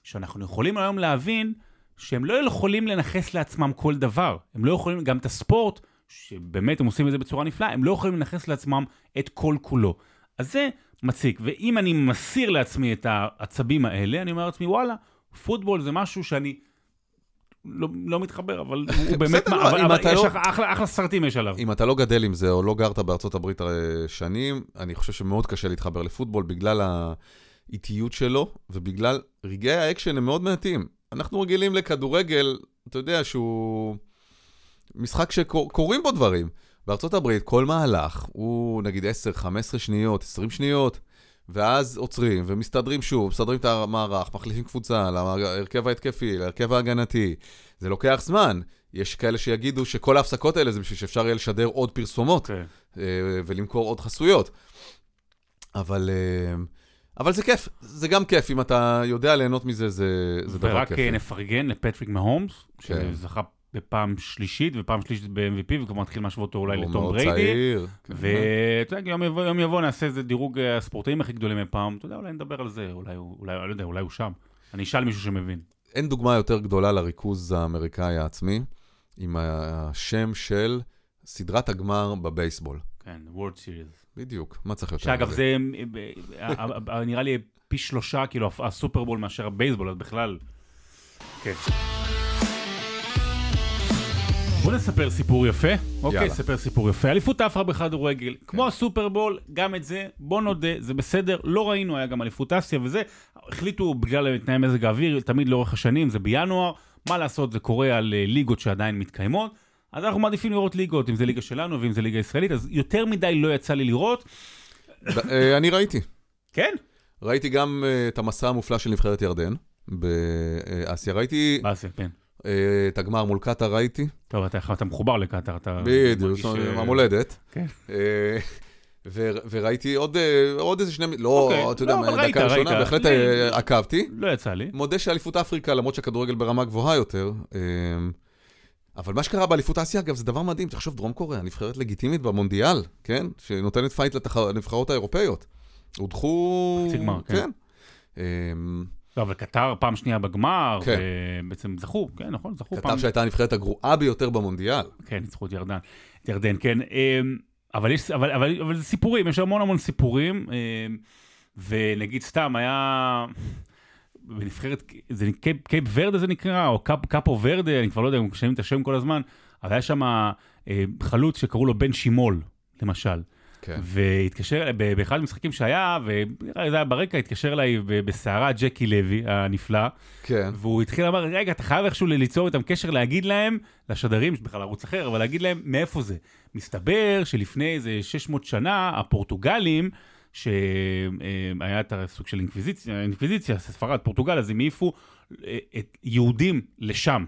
שאנחנו יכולים היום להבין שהם לא יכולים לנכס לעצמם כל דבר הם לא יכולים גם את הספורט שבאמת הם עושים את זה בצורה נפלאה, הם לא יכולים לנכס לעצמם את כל כולו. אז זה מציק, ואם אני מסיר לעצמי את העצבים האלה, אני אומר לעצמי, וואלה, פוטבול זה משהו שאני לא, לא מתחבר, אבל הוא באמת, בסדר, מה, לא, אבל, אבל יש לא- אחלה, אחלה סרטים יש עליו. אם אתה לא גדל עם זה, או לא גרת בארצות הברית שנים, אני חושב שמאוד קשה להתחבר לפוטבול בגלל האיטיות שלו, ובגלל רגעי האקשן הם מאוד מעטים. אנחנו רגילים לכדורגל, אתה יודע, שהוא משחק שקורים בו דברים. בארצות הברית כל מהלך הוא נגיד 10, 15 שניות, 20 שניות, ואז עוצרים ומסתדרים שוב, מסתדרים את המערך, מחליפים קבוצה להרכב ההתקפי, להרכב ההגנתי. זה לוקח זמן. יש כאלה שיגידו שכל ההפסקות האלה זה בשביל שאפשר יהיה לשדר עוד פרסומות okay. כן. אה, ולמכור עוד חסויות. אבל, אה, אבל זה כיף, זה גם כיף, אם אתה יודע ליהנות מזה, זה, זה דבר כיף. ורק אה, נפרגן לפטריק מהומס, כן. שזכה בפעם שלישית, ופעם שלישית ב-MVP, וכבר מתחיל להשוות אותו אולי לטום בריידי. הוא מאוד צעיר. ואתה יודע, יום יבוא, יום יבוא נעשה איזה דירוג הספורטאים הכי גדולים מפעם, אתה יודע, אולי נדבר על זה, אולי, אולי, לא יודע, אולי הוא שם. אני אשאל מישהו שמבין. אין דוגמה יותר גדולה לריכוז האמריקאי העצמי, עם השם של סדרת הגמר בבייסבול. כן, World Series. בדיוק, מה צריך יותר? שאגב, זה אה, אה, אה, נראה לי פי שלושה, כאילו, הסופרבול מאשר הבייסבול, אז בכלל... כן. בוא נספר סיפור יפה. אוקיי, נספר סיפור יפה. אליפות אפרה בכדורגל, כן. כמו הסופרבול, גם את זה, בוא נודה, זה בסדר, לא ראינו, היה גם אליפות אסיה וזה. החליטו בגלל תנאי מזג האוויר, תמיד לאורך השנים, זה בינואר. מה לעשות, זה קורה על ליגות שעדיין מתקיימות. אז אנחנו מעדיפים לראות ליגות, אם זה ליגה שלנו ואם זה ליגה ישראלית, אז יותר מדי לא יצא לי לראות. אה, אני ראיתי. כן? ראיתי גם אה, את המסע המופלא של נבחרת ירדן באסיה. ראיתי... באסיה, כן. אה, את הגמר מול קטאר ראיתי. טוב, אתה, אתה מחובר לקטאר, אתה... בדיוק, המולדת. כן. וראיתי עוד, עוד איזה שני, לא, אוקיי. אתה יודע, לא, דקה ראשונה, בהחלט עקבתי. לא יצא לי. מודה שאליפות אפריקה, למרות שהכדורגל ברמה גבוהה יותר, אבל מה שקרה באליפות אסיה, אגב, זה דבר מדהים. תחשוב, דרום קוריאה, נבחרת לגיטימית במונדיאל, כן? שנותנת פייט לנבחרות האירופאיות. הודחו... חצי גמר, כן. כן. לא, אבל קטר פעם שנייה בגמר, כן. ובעצם זכו, כן, נכון, זכו פעם. קטר שהייתה הנבחרת הגרועה ביותר במונדיאל. כן, ניצחו את ירדן, את ירדן, כן. אמ, אבל יש, אבל, אבל, אבל זה סיפורים, יש המון המון סיפורים, אמ, ונגיד סתם, היה... בנבחרת, זה קייפ, קייפ ורדה זה נקרא, או קאפ, קאפו ורדה, אני כבר לא יודע משנים את השם כל הזמן, אבל היה שם אה, חלוץ שקראו לו בן שימול, למשל. כן. והתקשר, באחד המשחקים שהיה, ונראה לי זה היה ברקע, התקשר אליי בסערה ג'קי לוי הנפלא. כן. והוא התחיל לומר, רגע, אתה חייב איכשהו ליצור איתם קשר, להגיד להם, לשדרים, בכלל ערוץ אחר, אבל להגיד להם מאיפה זה. מסתבר שלפני איזה 600 שנה, הפורטוגלים, שהיה את הסוג של אינקוויזיציה, אינקוויזיציה, ספרד, פורטוגל, אז הם העיפו אה, את יהודים לשם.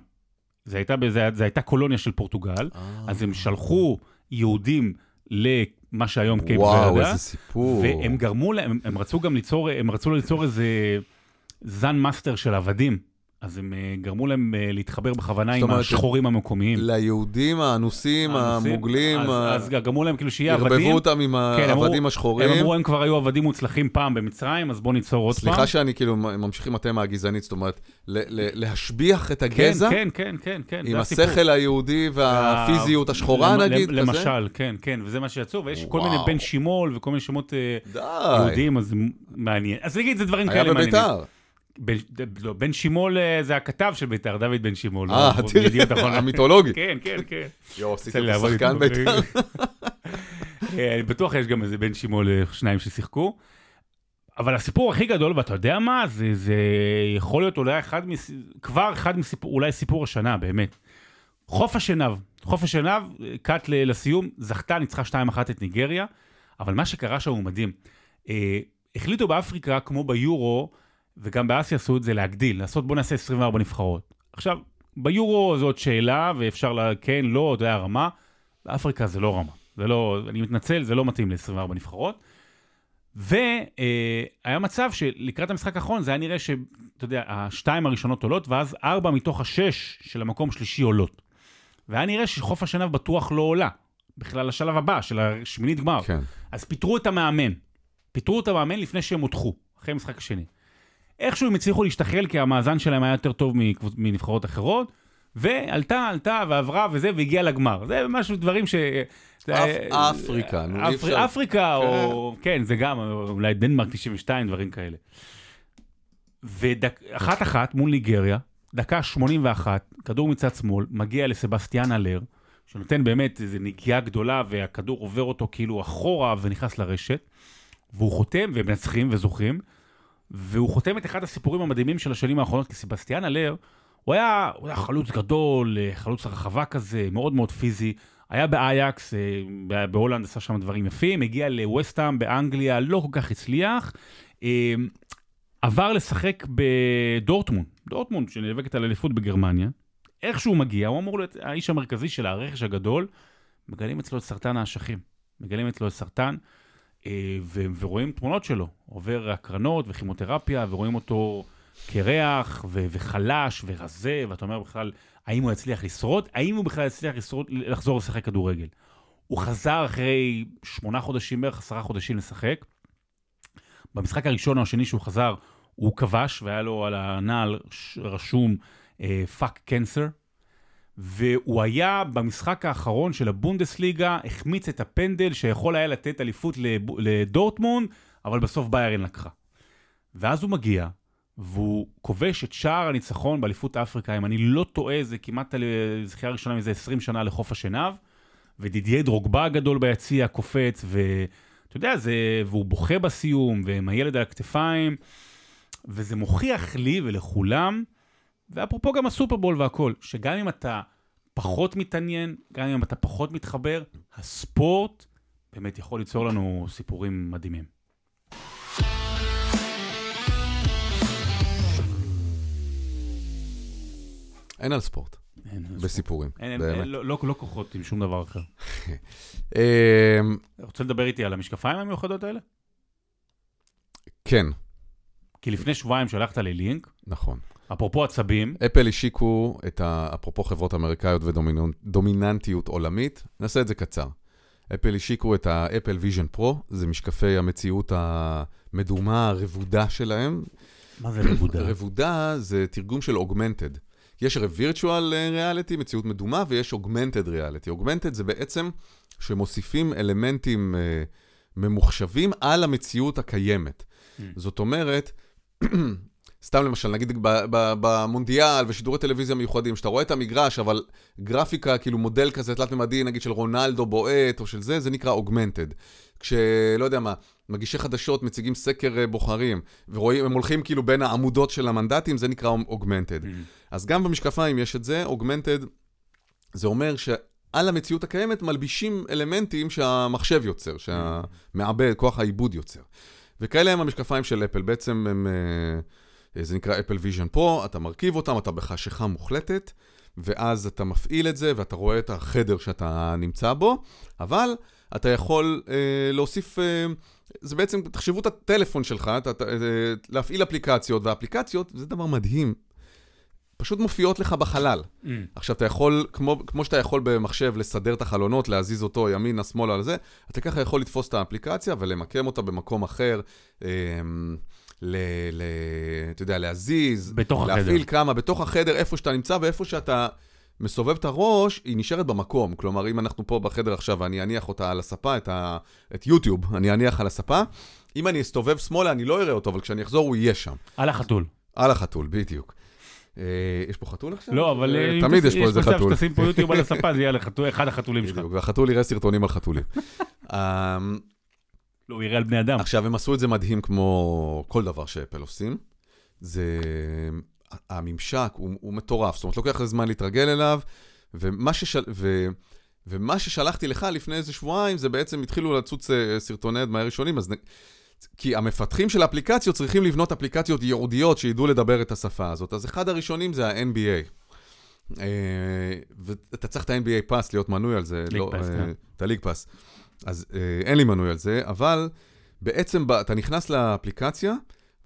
זה הייתה, זה, זה הייתה קולוניה של פורטוגל, אה. אז הם שלחו יהודים למה שהיום קייפ ורדה. וואו, איזה סיפור. והם גרמו להם, הם רצו גם ליצור, הם רצו ליצור איזה זן master של עבדים. אז הם אה, גרמו להם אה, להתחבר בכוונה עם השחורים המקומיים. ליהודים האנוסים, המוגלים. אז גרמו להם כאילו שיהיה עבדים. ערבבו אותם עם כן, העבדים השחורים. הם אמרו, הם כבר היו עבדים מוצלחים פעם במצרים, אז בואו ניצור עוד פעם. סליחה שאני כאילו ממשיך עם התמה הגזענית, זאת אומרת, להשביח את הגזע. כן, כן, כן, כן. עם השכל היהודי והפיזיות השחורה נגיד, כזה. למשל, כן, כן, וזה מה שיצאו, ויש כל מיני בן שימול וכל מיני שמות אה, יהודיים, אז מעניין. אז נגיד, זה דברים כאלה מעניינים. היה בביתר. בן, לא, בן שימול אה, זה הכתב של בית"ר, דוד בן שימול. אה, תראה, המיתולוגי. כן, כן, כן. יואו, עשית את השחקן בית"ר. אה, אני בטוח יש גם איזה בן שימול, אה, שניים ששיחקו. אבל הסיפור הכי גדול, ואתה יודע מה, זה, זה יכול להיות אולי אחד, מס... כבר אחד מסיפור, אולי סיפור השנה, באמת. חוף השנהב, חוף השנהב, קאט לסיום, זכתה, ניצחה 2-1 את ניגריה, אבל מה שקרה שם הוא מדהים. אה, החליטו באפריקה, כמו ביורו, וגם באסיה עשו את זה להגדיל, לעשות בוא נעשה 24 נבחרות. עכשיו, ביורו זאת שאלה, ואפשר לה, כן, לא, זה היה רמה, באפריקה זה לא רמה. זה לא, אני מתנצל, זה לא מתאים ל-24 נבחרות. והיה אה, מצב שלקראת המשחק האחרון זה היה נראה שאתה יודע, השתיים הראשונות עולות, ואז ארבע מתוך השש של המקום שלישי עולות. והיה נראה שחוף השנהב בטוח לא עולה, בכלל לשלב הבא, של השמינית גמר. כן. אז פיטרו את המאמן. פיטרו את המאמן לפני שהם הודחו, אחרי המשחק השני. איכשהו הם הצליחו להשתחרל, כי המאזן שלהם היה יותר טוב מנבחרות אחרות, ועלתה, עלתה, ועברה וזה, והגיעה לגמר. זה משהו, דברים ש... אפריקה, נו, אי אפשר. אפריקה, או... כן. כן, זה גם, אולי דנמרק 92, דברים כאלה. ואחת אחת מול ניגריה, דקה 81, כדור מצד שמאל, מגיע לסבסטיאן אלר, שנותן באמת איזו נגיעה גדולה, והכדור עובר אותו כאילו אחורה ונכנס לרשת, והוא חותם, ומנצחים וזוכים. והוא חותם את אחד הסיפורים המדהימים של השנים האחרונות, כי סבסטיאן אלר, הוא היה, הוא היה חלוץ גדול, אה, חלוץ רחבה כזה, מאוד מאוד פיזי. היה באייקס, אה, בהולנד עשה שם דברים יפים, הגיע לווסטהאם באנגליה, לא כל כך הצליח. אה, עבר לשחק בדורטמונד, דורטמונד שנאבקת על אליפות בגרמניה. איך שהוא מגיע, הוא אמור להיות האיש המרכזי של הרכש הגדול, מגלים אצלו את סרטן האשכים. מגלים אצלו את סרטן, ו- ורואים תמונות שלו. עובר הקרנות וכימותרפיה, ורואים אותו קרח ו- וחלש ורזה, ואתה אומר בכלל, האם הוא יצליח לשרוד? האם הוא בכלל יצליח לשרוד, לחזור לשחק כדורגל? הוא חזר אחרי שמונה חודשים בערך, עשרה חודשים לשחק. במשחק הראשון או השני שהוא חזר, הוא כבש, והיה לו על הנעל רשום fuck uh, cancer. והוא היה במשחק האחרון של הבונדסליגה, החמיץ את הפנדל שיכול היה לתת אליפות לדורטמונד, אבל בסוף ביירן לקחה. ואז הוא מגיע, והוא כובש את שער הניצחון באליפות אפריקה, אם אני לא טועה, זה כמעט זכייה ראשונה מזה 20 שנה לחוף השנהב, ודידיה דרוגבה הגדול ביציע קופץ, ואתה יודע, זה, והוא בוכה בסיום, ועם הילד על הכתפיים, וזה מוכיח לי ולכולם, ואפרופו גם הסופרבול והכל, שגם אם אתה פחות מתעניין, גם אם אתה פחות מתחבר, הספורט באמת יכול ליצור לנו סיפורים מדהימים. אין על ספורט. אין, בסיפורים, אין, באמת. אין, לא, לא, לא כוחות עם שום דבר אחר. אמ, רוצה לדבר איתי על המשקפיים המיוחדות האלה? כן, כי לפני שבועיים שלחת לי לינק, נכון. אפרופו עצבים, אפל השיקו את ה... אפרופו חברות אמריקאיות ודומיננטיות עולמית, נעשה את זה קצר. אפל השיקו את ה Apple Vision Pro, זה משקפי המציאות המדומה, הרבודה שלהם. מה זה רבודה? רבודה זה תרגום של augmented. יש הרי virtual reality, מציאות מדומה, ויש augmented reality. augmented זה בעצם שמוסיפים אלמנטים uh, ממוחשבים על המציאות הקיימת. Mm. זאת אומרת, סתם למשל, נגיד במונדיאל ושידורי טלוויזיה מיוחדים, שאתה רואה את המגרש, אבל גרפיקה, כאילו מודל כזה תלת-ממדי, נגיד של רונלדו בועט או של זה, זה נקרא אוגמנטד. כשלא יודע מה, מגישי חדשות מציגים סקר אה, בוחרים, ורואים, הם הולכים כאילו בין העמודות של המנדטים, זה נקרא אוגמנטד. Mm. אז גם במשקפיים יש את זה, אוגמנטד, זה אומר שעל המציאות הקיימת מלבישים אלמנטים שהמחשב יוצר, שהמעבד, כוח העיבוד יוצר. וכאלה הם המשקפיים של אפל, בעצם הם, אה, זה נקרא Apple Vision Pro, אתה מרכיב אותם, אתה בחשיכה מוחלטת, ואז אתה מפעיל את זה ואתה רואה את החדר שאתה נמצא בו, אבל אתה יכול אה, להוסיף, אה, זה בעצם, תחשבו את הטלפון שלך, אתה, אתה, אה, להפעיל אפליקציות, ואפליקציות, זה דבר מדהים, פשוט מופיעות לך בחלל. Mm. עכשיו, אתה יכול, כמו, כמו שאתה יכול במחשב לסדר את החלונות, להזיז אותו ימינה, שמאלה, על זה, אתה ככה יכול לתפוס את האפליקציה ולמקם אותה במקום אחר, אה, ל, ל, אתה יודע, להזיז, בתוך החדר. להפעיל כמה, בתוך החדר, איפה שאתה נמצא ואיפה שאתה מסובב את הראש, היא נשארת במקום. כלומר, אם אנחנו פה בחדר עכשיו ואני אניח אותה על הספה, את, ה, את יוטיוב, אני אניח על הספה, אם אני אסתובב שמאלה, אני לא אראה אותו, אבל כשאני אחזור, הוא יהיה שם. על החתול. על החתול, בדיוק. אה, יש פה חתול עכשיו? לא, אבל אה, אם תמיד יש פה איזה מצב חתול. שתשים פה יוטיוב על הספה, זה יהיה לחתול- אחד החתולים שלך. והחתול יראה סרטונים על חתולים. לא, הוא יראה על בני אדם. עכשיו, הם עשו את זה מדהים כמו כל דבר שאפל עושים. זה... הממשק הוא, הוא מטורף, זאת אומרת, לוקח לזה זמן להתרגל אליו, ומה, ששל... ו... ומה ששלחתי לך לפני איזה שבועיים, זה בעצם התחילו לצוץ אה, סרטוני הדמיה ראשונים, אז... כי המפתחים של האפליקציות צריכים לבנות אפליקציות ייעודיות שידעו לדבר את השפה הזאת. אז אחד הראשונים זה ה-NBA. אה, ואתה צריך את ה-NBA Pass להיות מנוי על זה. League לא, Pass, אה, כן. את ה League Pass. אז אה, אין לי מנוי על זה, אבל בעצם אתה נכנס לאפליקציה,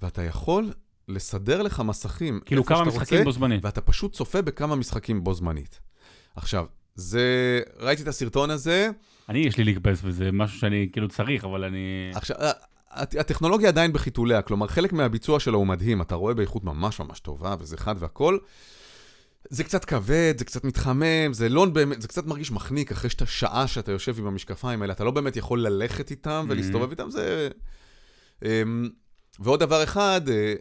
ואתה יכול לסדר לך מסכים. כאילו כמה משחקים רוצה, בו זמנית. ואתה פשוט צופה בכמה משחקים בו זמנית. עכשיו, זה... ראיתי את הסרטון הזה, אני, יש לי ליג פס וזה משהו שאני כאילו צריך, אבל אני... עכשיו, הטכנולוגיה עדיין בחיתוליה, כלומר, חלק מהביצוע שלו הוא מדהים, אתה רואה באיכות ממש ממש טובה, וזה חד והכל. זה קצת כבד, זה קצת מתחמם, זה לא באמת, זה קצת מרגיש מחניק אחרי שאתה שעה שאתה יושב עם המשקפיים האלה, אתה לא באמת יכול ללכת איתם ולהסתובב איתם, זה... אמ, ועוד דבר אחד, אה,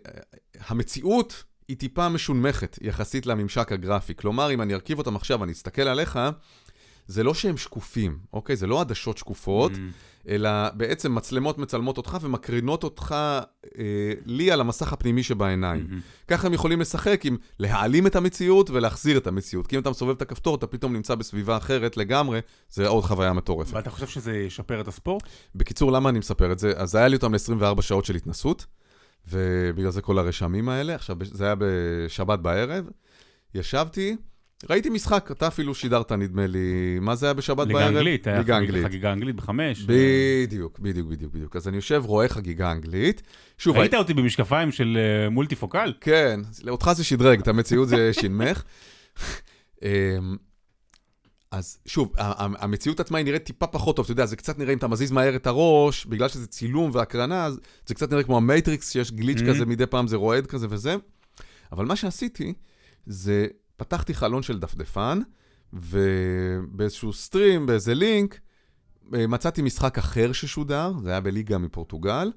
המציאות היא טיפה משונמכת יחסית לממשק הגרפי. כלומר, אם אני ארכיב אותם עכשיו ואני אסתכל עליך, זה לא שהם שקופים, אוקיי? זה לא עדשות שקופות, Mm. אלא בעצם מצלמות מצלמות אותך ומקרינות אותך אה, לי על המסך הפנימי שבעיניים. מהמם. ככה הם יכולים לשחק עם להעלים את המציאות ולהחזיר את המציאות. כי אם אתה מסובב את הכפתור, אתה פתאום נמצא בסביבה אחרת לגמרי, זה עוד חוויה מטורפת. ואתה חושב שזה ישפר את הספורט? בקיצור, למה אני מספר את זה? אז היה לי אותם ל-24 שעות של התנסות, ובגלל זה כל הרשמים האלה. עכשיו, זה היה בשבת בערב, ישבתי, ראיתי משחק, אתה אפילו שידרת, נדמה לי, מה זה היה בשבת ליגה בערב? אנגלית, היה ליגה אנגלית. חגיגה אנגלית בחמש. בדיוק, בדיוק, בדיוק, בדיוק. אז אני יושב, רואה חגיגה אנגלית. שוב, ראית אותי במשקפיים של אה, מולטיפוקל? כן, אותך זה שדרג, את המציאות זה שינמך. אמ, אז שוב, המציאות עצמה היא נראית טיפה פחות טוב, אתה יודע, זה קצת נראה אם אתה מזיז מהר את הראש, בגלל שזה צילום והקרנה, זה קצת נראה כמו המייטריקס, שיש glitch Mhm. כזה מדי פעם, זה רועד כזה וזה. אבל מה שעשיתי, זה פתחתי חלון של דפדפן, ובאיזשהו stream, באיזה לינק, אה, מצאתי משחק אחר ששודר, זה היה בליגה מפורטוגל,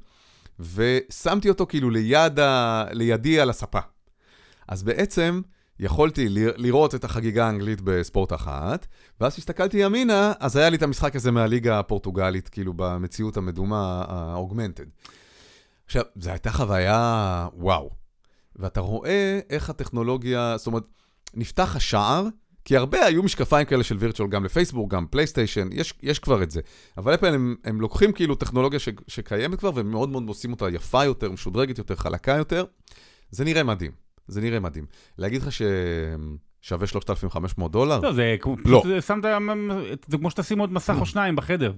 ושמתי אותו כאילו ליד ה... לידי על הספה. אז בעצם יכולתי לראות את החגיגה האנגלית בספורט אחת, ואז כשהסתכלתי ימינה, אז היה לי את המשחק הזה מהליגה הפורטוגלית, כאילו במציאות המדומה, האוגמנטד. עכשיו, זו הייתה חוויה וואו. ואתה רואה איך הטכנולוגיה, זאת אומרת, נפתח השער, כי הרבה היו משקפיים כאלה של וירטואל, גם לפייסבוק, גם פלייסטיישן, יש, יש כבר את זה. אבל אפל הם, הם לוקחים כאילו טכנולוגיה ש, שקיימת כבר, והם מאוד מאוד עושים אותה יפה יותר, משודרגת יותר, חלקה יותר. זה נראה מדהים, זה נראה מדהים. להגיד לך ששווה 3,500 דולר? לא, זה לא. פשוט שמת, זה כמו שתשים עוד מסך או שניים בחדר.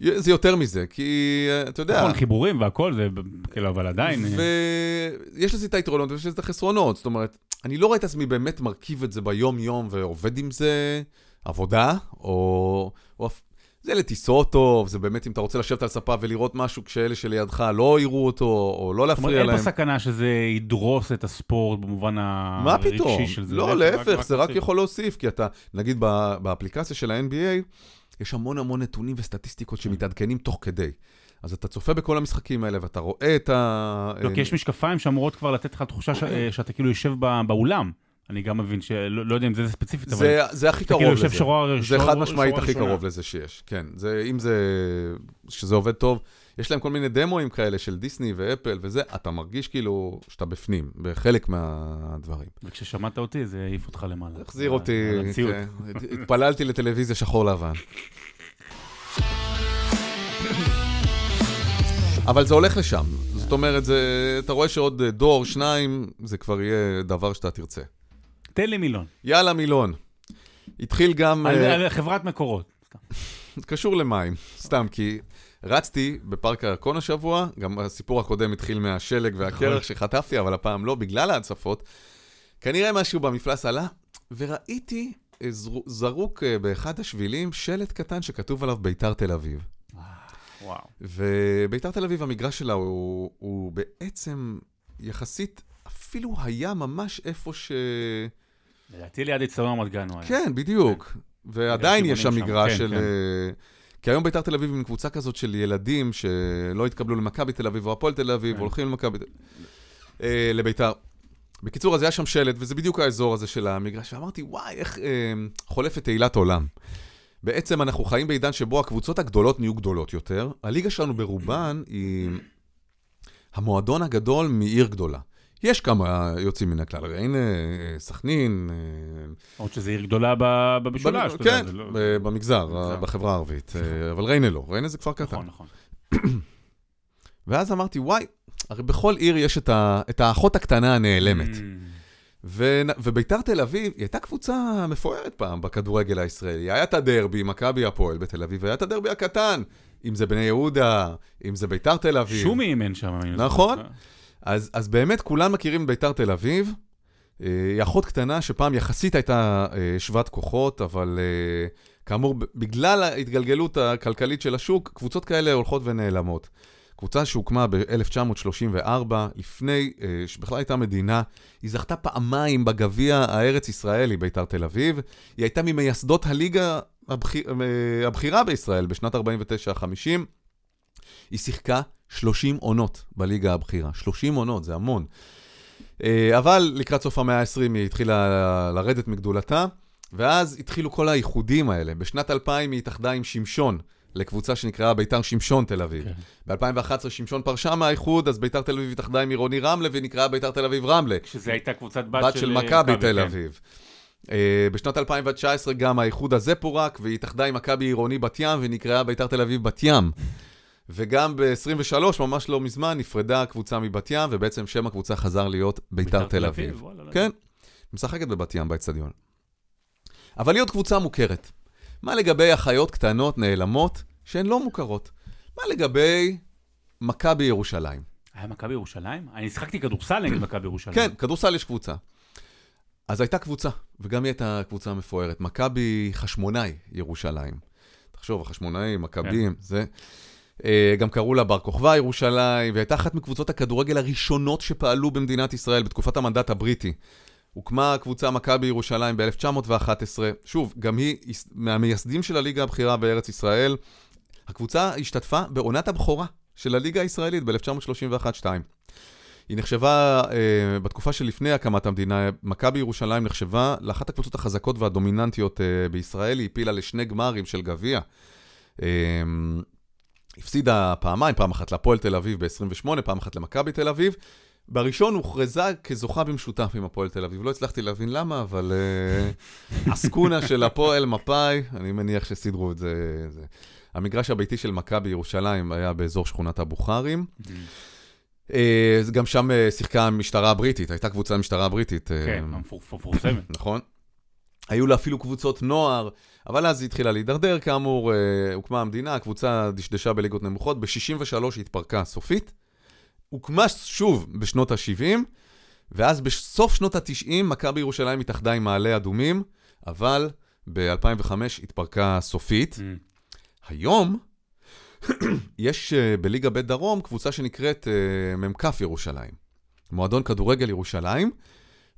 זה יותר מזה, כי אה, אתה יודע... נכון, חיבורים והכל, זה כאילו, אבל עדיין... אה, ויש לזה את היתרונות ויש לזה את החסרונות. זאת אומרת, אני לא רואה את עצמי באמת מרכיב את זה ביום-יום ועובד עם זה עבודה, או... או... זה לטיסות טוב, זה באמת אם אתה רוצה לשבת על ספה ולראות משהו כשאלה שלידך לא יראו אותו, או לא זאת אומרת, להפריע אין פה להם. סכנה שזה ידרוס את הספורט במובן מה הרגשי פתאום? של זה. לא, להפך, זה רק. יכול להוסיף, כי אתה, נגיד באפליקציה של ה-NBA, יש המון המון נתונים וסטטיסטיקות כן. שמתעדכנים תוך כדי. אז אתה צופה בכל המשחקים האלה ואתה רואה את ה... לא, כי יש משקפיים שאמורות כבר לתת לך תחושה ש- אה, שאתה כאילו יושב באולם. אני גם מבין שלא לא יודע אם זה זה ספציפית, אבל זה, זה הכי קרוב כאילו לזה. שורה זה חד משמעית הכי. קרוב לזה שיש, כן. זה, אם זה, שזה עובד טוב, יש להם כל מיני דמוים כאלה של דיסני ואפל וזה, אתה מרגיש כאילו שאתה בפנים, בחלק מהדברים. וכששמעת אותי זה העיף אותך למעלה. החזיר אותי. כן. התפללתי לטלוויזיה שחור לבן. אבל זה הולך לשם. זאת אומרת, זה, אתה רואה שעוד דור, שניים, זה כבר יהיה דבר שאתה תרצה. תן לי מילון. יאללה, מילון. התחיל גם... על- אה, על חברת מקורות. קשור למים, סתם, כי רצתי בפארק הירקון השבוע, גם הסיפור הקודם התחיל מהשלג נכון. והקרח שחטפתי, אבל הפעם לא, בגלל ההצפות. כנראה משהו במפלס עלה, וראיתי אה, זרו- זרוק אה, באחד השבילים שלט קטן שכתוב עליו ביתר תל אביב. וואו. וביתר תל אביב, המגרש שלה הוא, הוא בעצם יחסית, אפילו היה ממש איפה ש... לדעתי ליד אצטדיון רמת גן הוא היה. כן, בדיוק. ועדיין יש שם מגרש כן, של... כן. כי היום ביתר תל אביב עם קבוצה כזאת של ילדים שלא התקבלו למכבי תל אביב או הפועל תל אביב, כן. הולכים למכבי... תל- אה, לביתר. בקיצור, אז היה שם שלט, וזה בדיוק האזור הזה של המגרש, ואמרתי, וואי, איך אה, חולפת תהילת עולם. בעצם אנחנו חיים בעידן שבו הקבוצות הגדולות נהיו גדולות יותר. הליגה שלנו ברובן היא המועדון הגדול מעיר גדולה. יש כמה יוצאים מן הכלל, ריינה, אה, סכנין, אה, עוד שזו עיר גדולה במשולש. כן, לא- במגזר. בחברה הערבית. אה, אבל ריינה לא, ריינה זה כפר קטן. נכון, נכון. ואז אמרתי, וואי, הרי בכל עיר יש את ה- את האחות הקטנה הנעלמת. Mm. ו- וביתר תל אביב, היא הייתה קבוצה מפוארת פעם בכדורגל הישראלי. היה את הדרבי, מכבי הפועל בתל אביב, והיה את הדרבי הקטן, אם זה בני יהודה, אם זה ביתר תל אביב. שומי אימן שם. זוכר. נכון. אז, אז באמת כולם מכירים ביתר תל אביב. אה, היא אחות קטנה שפעם יחסית הייתה אה, שוות כוחות, אבל אה, כאמור, בגלל ההתגלגלות הכלכלית של השוק, קבוצות כאלה הולכות ונעלמות. קבוצה שהוקמה ב-1934, לפני אה, שבכלל הייתה מדינה, היא זכתה פעמיים בגביע הארץ-ישראלי, ביתר תל אביב. היא הייתה ממייסדות הליגה הבחיר, אה, הבכירה בישראל בשנת 49-50. היא שיחקה 30 עונות בליגה הבכירה. 30 עונות, זה המון. אה, אבל לקראת סוף המאה ה-20 היא התחילה לרדת מגדולתה, ואז התחילו כל האיחודים האלה. בשנת 2000 היא התאחדה עם שמשון, לקבוצה שנקראה ביתר שמשון תל אביב. כן. ב-2011 שמשון פרשה מהאיחוד, אז ביתר תל אביב התאחדה עם עירוני רמלה ונקראה ביתר תל אביב רמלה. שזה הייתה קבוצת בת, בת של מכבי תל כן. אביב. אה, בשנת 2019 גם האיחוד הזה פורק, והיא התאחדה עם מכבי עירוני בת ים ונקראה ביתר תל אביב בת ים. וגם ב-23, ממש לא מזמן, נפרדה הקבוצה מבת ים, ובעצם שם הקבוצה חזר להיות ביתר תל אביב. לא כן, משחקת בבת ים באצטדיון. אבל היא עוד קבוצה מוכרת. מה לגבי אחיות קטנות נעלמות שהן לא מוכרות? מה לגבי מכבי ירושלים? היה מכבי ירושלים? אני שיחקתי כדורסל נגד מכבי ירושלים. כן, כדורסל יש קבוצה. אז הייתה קבוצה, וגם היא הייתה קבוצה מפוארת. מכבי חשמונאי ירושלים. תחשוב, החשמונאים, מכבים, זה... אה, גם קראו לה בר כוכבא ירושלים, והייתה אחת מקבוצות הכדורגל הראשונות שפעלו במדינת ישראל בתקופת המנדט הבריטי. הוקמה הקבוצה מכבי ירושלים ב-1911. שוב, גם היא מהמייסדים של הליגה הבכירה בארץ ישראל. הקבוצה השתתפה בעונת הבכורה של הליגה הישראלית ב-1931-2. היא נחשבה, אה, בתקופה שלפני הקמת המדינה, מכבי ירושלים נחשבה לאחת הקבוצות החזקות והדומיננטיות אה, בישראל, היא העפילה לשני גמרים של גביע. אה, הפסידה פעמיים, פעם אחת להפועל תל אביב ב-28, פעם אחת למכבי תל אביב. בראשון הוכרזה כזוכה במשותף עם הפועל תל אביב. לא הצלחתי להבין למה, אבל אה, עסקונה של הפועל מפאי, אני מניח שסידרו את זה. זה. המגרש הביתי של מכבי ירושלים היה באזור שכונת הבוכרים. אה, אז גם שם אה, שיחקה המשטרה הבריטית, הייתה קבוצה המשטרה הבריטית. אה, כן, המפורסמת. נכון. היו לה אפילו קבוצות נוער, אבל אז היא התחילה להידרדר, כאמור, אה, הוקמה המדינה, הקבוצה דשדשה בליגות נמוכות, ב-63 היא התפרקה סופית, הוקמה שוב בשנות ה-70, ואז בסוף שנות ה-90 מכבי ירושלים התאחדה עם מעלה אדומים, אבל ב-2005 התפרקה סופית. Mm. היום יש אה, בליגה ב' דרום קבוצה שנקראת אה, מ"כ ירושלים, מועדון כדורגל ירושלים,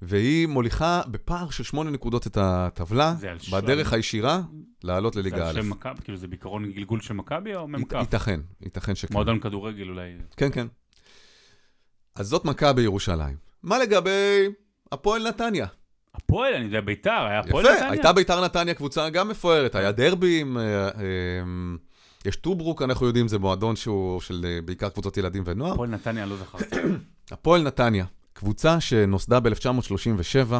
והיא מוליכה בפער של שמונה נקודות את הטבלה, זה על בדרך הישירה לעלות זה לליגה על א'. שם מכבי, כאילו זה בעיקרון גלגול של מכבי או מ"כ? ייתכן, ייתכן שכן. מועדון כדורגל אולי. כן, כן. אז זאת מכבי ירושלים. מה לגבי הפועל נתניה? הפועל, אני יודע, ביתר, היה הפועל יפה, נתניה? הייתה ביתר נתניה קבוצה גם מפוארת, היה דרבים, אה, אה, יש טוברוק, אנחנו יודעים, זה מועדון שהוא של אה, בעיקר קבוצות ילדים ונוער. הפועל נתניה, לא זכרתי. הפועל נתניה, קבוצה שנוסדה ב-1937,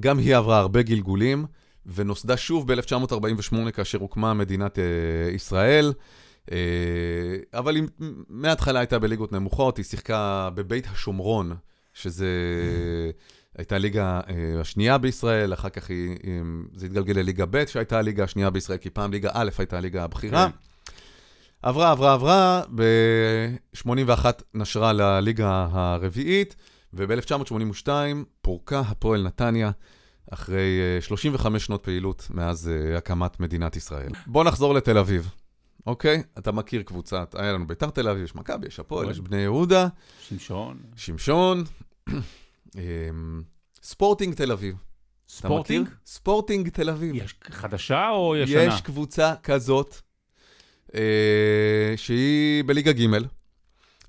גם היא עברה הרבה גלגולים, ונוסדה שוב ב-1948 כאשר הוקמה מדינת אה, ישראל. אה, אבל היא מההתחלה הייתה בליגות נמוכות, היא שיחקה בבית השומרון, שזה הייתה הליגה אה, השנייה בישראל, אחר כך היא, היא, זה התגלגל לליגה ב', שהייתה הליגה השנייה בישראל, כי פעם ליגה א' הייתה הליגה הבכירה. כן. עברה, עברה, עברה, ב-81 נשרה לליגה הרביעית, וב-1982 פורקה הפועל נתניה, אחרי אה, 35 שנות פעילות מאז אה, הקמת מדינת ישראל. בוא נחזור לתל אביב, אוקיי? אתה מכיר קבוצת, היה לנו ביתר תל אביב, יש מכבי, יש הפועל, יש בני יהודה, שמשון. שמשון, אמ, ספורטינג תל אביב. ספורטינג? ספורטינג תל אביב. יש חדשה או ישנה? יש קבוצה כזאת, אה, שהיא בליגה ג',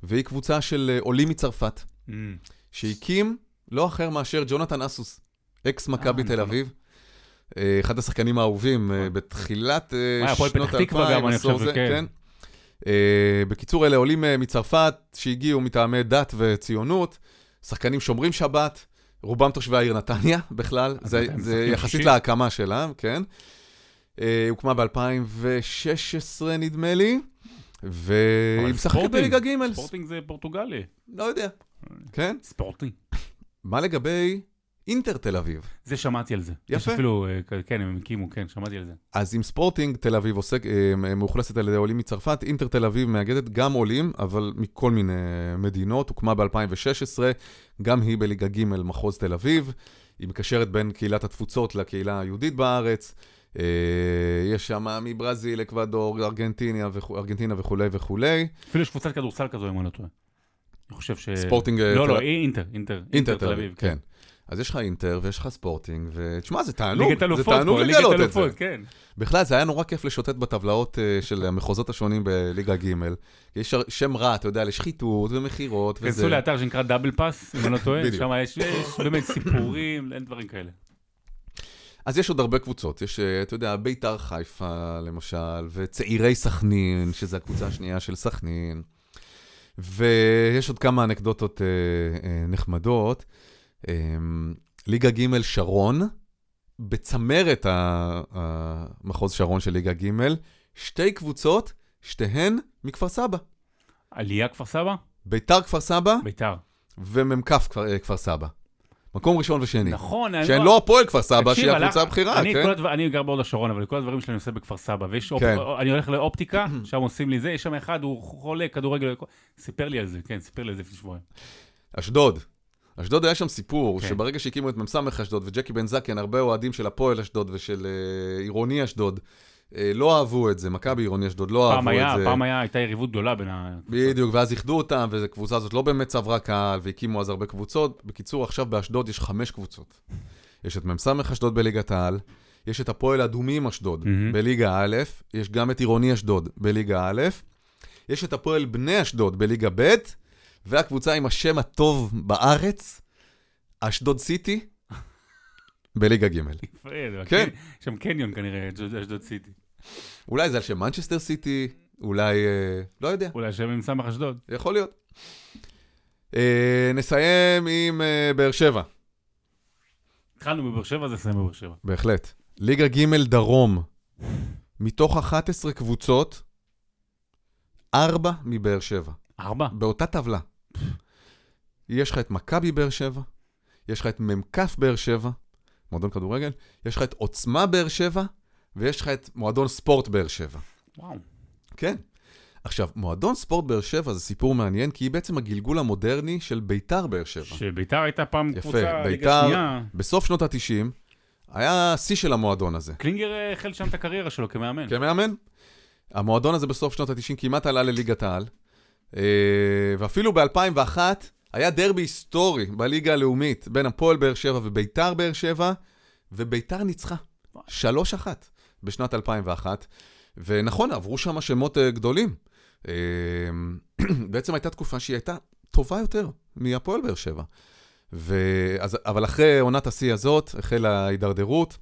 והיא קבוצה של אה, עולים מצרפת, Mm. שהקים לא אחר מאשר ג'ונתן אסוס, אקס מכבי אה, תל נכון. אביב. אה, אחד השחקנים האהובים אה, בתחילת אה, שנות האלפיים, עשור זה, כן. אה, בקיצור, אלה עולים אה, מצרפת שהגיעו מטעמי דת וציונות, שחקנים שומרים שבת, רובם תושבי העיר נתניה בכלל, זה, יחסית? להקמה שלה, כן. אה, הוקמה ב-2016 נדמה לי, והיא משחקת בליגה ג', ספורטינג זה פורטוגלי. לא יודע, כן. ספורטינג. מה לגבי אינטר תל אביב? זה שמעתי על זה. יש יפה. אפילו, אה, כן, הם הקימו, כן, שמעתי על זה. אז אם ספורטינג תל אביב עוסק, אה, מאוכלסת על ידי עולים מצרפת, אינטר תל אביב מאגדת גם עולים, אבל מכל מיני מדינות, הוקמה ב-2016, גם היא בליגה ג' מחוז תל אביב, היא מקשרת בין קהילת התפוצות לקהילה היהודית בארץ, יש שם מברזיל, אקוודור, ארגנטינה, וכו, ארגנטינה וכולי וכולי. אפילו יש קבוצת כדורסל כזו, אם אני לא טועה. אני חושב ש... ספורטינג... אה, לא, לא, אינטר, אינטר. אינטר תל אביב, כן. אז יש לך אינטר ויש לך ספורטינג, ותשמע, זה תענוג, זה תענוג לגלות את זה. כן. בכלל, זה היה נורא כיף לשוטט בטבלאות אה, של המחוזות השונים בליגה ג'. יש שם רע, אתה יודע, לשחיתות ומכירות וזה. כנסו לאתר שנקרא Double Pass, אם אני לא טועה. שם יש יש באמת סיפורים, אין דברים כאלה. אז יש עוד הרבה קבוצות, יש, אה, אתה יודע, ביתר חיפה למשל, וצעירי סכנין, שזו הקבוצה השנייה של סכנין, ויש עוד כמה אנקדוטות אה, אה, נחמדות. אה, ליגה ג' שרון, בצמרת המחוז שרון של ליגה ג', שתי קבוצות, שתיהן מכפר סבא. עלייה כפר סבא? ביתר כפר סבא ביתר. ומ"כ כפר, אה, כפר סבא. מקום ראשון ושני. נכון. שהן לא הפועל כפר סבא, שהיא הקבוצה הבכירה, כן? אני גר בהוד השרון, אבל כל הדברים שלי אני עושה בכפר סבא, ויש. כן. אני הולך לאופטיקה, שם עושים לי זה, יש שם אחד, הוא חולה כדורגל, סיפר לי על זה, כן, סיפר לי על זה לפני שבועיים. אשדוד. אשדוד היה שם סיפור, כן. שברגע שהקימו את מ"ס אשדוד וג'קי בן זקן, הרבה אוהדים של הפועל אשדוד ושל אה, עירוני אשדוד, לא אהבו את זה, מכבי עירוני אשדוד לא אהבו היה, את זה. פעם היה, הייתה יריבות גדולה בין ה... בדיוק, ואז איחדו אותם, והקבוצה הזאת לא באמת צברה קהל, והקימו אז הרבה קבוצות. בקיצור, עכשיו באשדוד יש חמש קבוצות. יש את מ"ס אשדוד בליגת העל, יש את הפועל אדומים אשדוד מהמם. בליגה א', יש גם את עירוני אשדוד בליגה א', יש את הפועל בני אשדוד בליגה ב', והקבוצה עם השם הטוב בארץ, אשדוד סיטי, בליגה ג'. יפה, כן. שם קניון כנראה, אשדוד סיטי. אולי זה על שם מנצ'סטר סיטי, אולי, אה, לא יודע. אולי שם עם סמך אשדוד. יכול להיות. אה, נסיים עם אה, באר שבע, התחלנו בבאר שבע, זה נסיים בבאר שבע. בהחלט. ליגה ג' דרום, מתוך 11 קבוצות, 4 מבאר שבע, ארבע? באותה טבלה. יש לך את מכבי באר שבע, יש לך את מ"כ באר שבע, מועדון כדורגל, יש לך את עוצמה באר שבע, ויש לך את מועדון ספורט באר שבע. וואו. כן. עכשיו, מועדון ספורט באר שבע זה סיפור מעניין, כי היא בעצם הגלגול המודרני של ביתר באר שבע. שביתר הייתה פעם יפה, קבוצה, ליגה ביתר- שנייה. בסוף שנות ה-90, היה שיא של המועדון הזה. קלינגר אה, החל שם את הקריירה שלו כמאמן. כמאמן. המועדון הזה בסוף שנות ה-90 כמעט עלה לליגת העל, אה, ואפילו ב-2001 היה דרבי היסטורי בליגה הלאומית בין הפועל באר שבע וביתר באר שבע, וביתר ניצחה. 3-1 בשנת 2001. ונכון, עברו שם שמות אה, גדולים. אה, בעצם הייתה תקופה שהיא הייתה טובה יותר מהפועל באר שבע. ואז, אבל אחרי עונת השיא הזאת החלה ההידרדרות.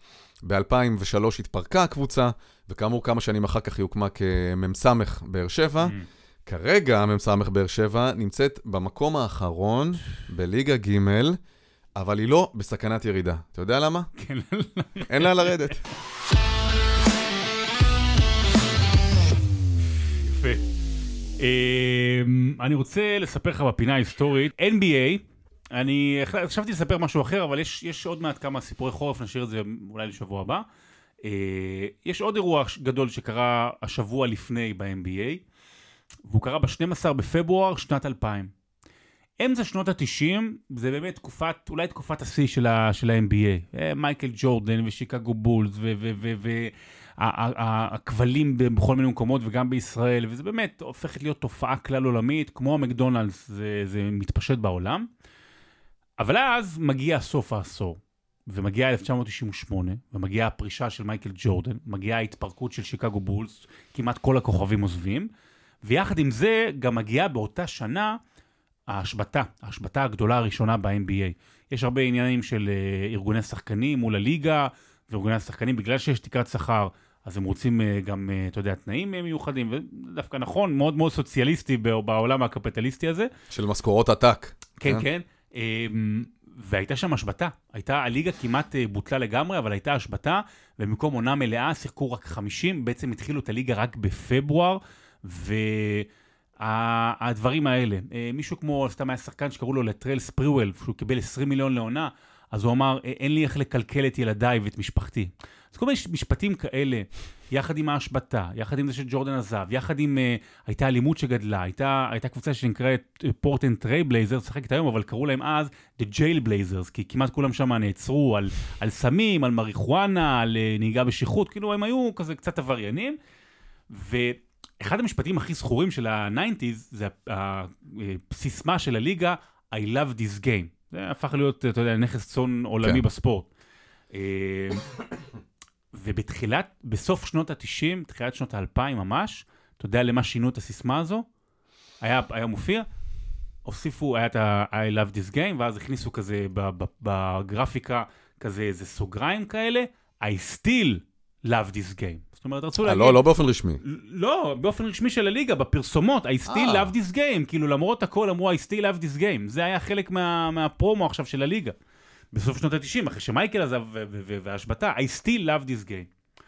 ב-2003 התפרקה הקבוצה, וכאמור, כמה שנים אחר כך היא הוקמה כמ"ס באר שבע. Mm. כרגע המ"ס באר שבע נמצאת במקום האחרון בליגה ג', אבל היא לא בסכנת ירידה. אתה יודע למה? כן, אין לה לרדת. יפה. אמ, אני רוצה לספר לך בפינה ההיסטורית, NBA, אני חשבתי לספר משהו אחר, אבל יש, יש עוד מעט כמה סיפורי חורף, נשאיר את זה אולי לשבוע הבא. אה, יש עוד אירוע גדול שקרה השבוע לפני ב-NBA, והוא קרה ב-12 בפברואר שנת 2000. אמצע שנות ה-90 זה באמת תקופת, אולי תקופת השיא של ה- של ה-NBA. אה, מייקל ג'ורדן ושיקגו בולס והכבלים בכל מיני מקומות וגם בישראל, וזה באמת הופכת להיות תופעה כלל עולמית, כמו המקדונלדס, זה, זה מתפשט בעולם. אבל אז מגיע סוף העשור, ומגיע 1998, ומגיעה הפרישה של מייקל ג'ורדן, מגיעה ההתפרקות של שיקגו בולס, כמעט כל הכוכבים עוזבים, ויחד עם זה גם מגיעה באותה שנה ההשבתה, ההשבתה הגדולה הראשונה ב-NBA. יש הרבה עניינים של uh, ארגוני שחקנים מול הליגה, וארגוני השחקנים, בגלל שיש תקרת שכר, אז הם רוצים uh, גם, uh, אתה יודע, תנאים uh, מיוחדים, ודווקא נכון, מאוד מאוד סוציאליסטי בעולם הקפיטליסטי הזה. של משכורות עתק. כן, כן. אמ, והייתה שם השבתה. הייתה, הליגה כמעט אה, בוטלה לגמרי, אבל הייתה השבתה, ובמקום עונה מלאה שיחקו רק 50, בעצם התחילו את הליגה רק בפברואר, והדברים האלה. אה, מישהו כמו, סתם היה שחקן שקראו לו לטרל ספריוול, שהוא קיבל 20 מיליון לעונה, אז הוא אמר, "אה, אין לי איך לקלקל את ילדיי ואת משפחתי. אז כל מיני משפטים כאלה, יחד עם ההשבתה, יחד עם זה שג'ורדן עזב, יחד עם, uh, הייתה אלימות שגדלה, הייתה, הייתה קבוצה שנקראת פורטנד טריי בלייזר, שחקת היום, אבל קראו להם אז The Jail Blazers, כי כמעט כולם שם נעצרו על, על סמים, על מריחואנה, על uh, נהיגה בשכרות, כאילו הם היו כזה קצת עבריינים. ואחד המשפטים הכי זכורים של ה-90's זה הסיסמה של הליגה, I love this game. זה הפך להיות, אתה יודע, נכס צאן עולמי כן. בספורט. אה, ובתחילת, בסוף שנות ה-90, תחילת שנות ה-2000 ממש, אתה יודע למה שינו את הסיסמה הזו? היה, היה מופיע, הוסיפו, היה את ה- I love this game, ואז הכניסו כזה בגרפיקה כזה איזה סוגריים כאלה, I still love this game. זאת אומרת, רצו אה, להגיד... לא, לא באופן רשמי. לא, באופן רשמי של הליגה, בפרסומות, I still אה. love this game, כאילו למרות הכל אמרו I still love this game, זה היה חלק מה, מהפרומו עכשיו של הליגה. בסוף שנות ה-90, אחרי שמייקל עזב ו- ו- ו- וההשבתה, I still love this game.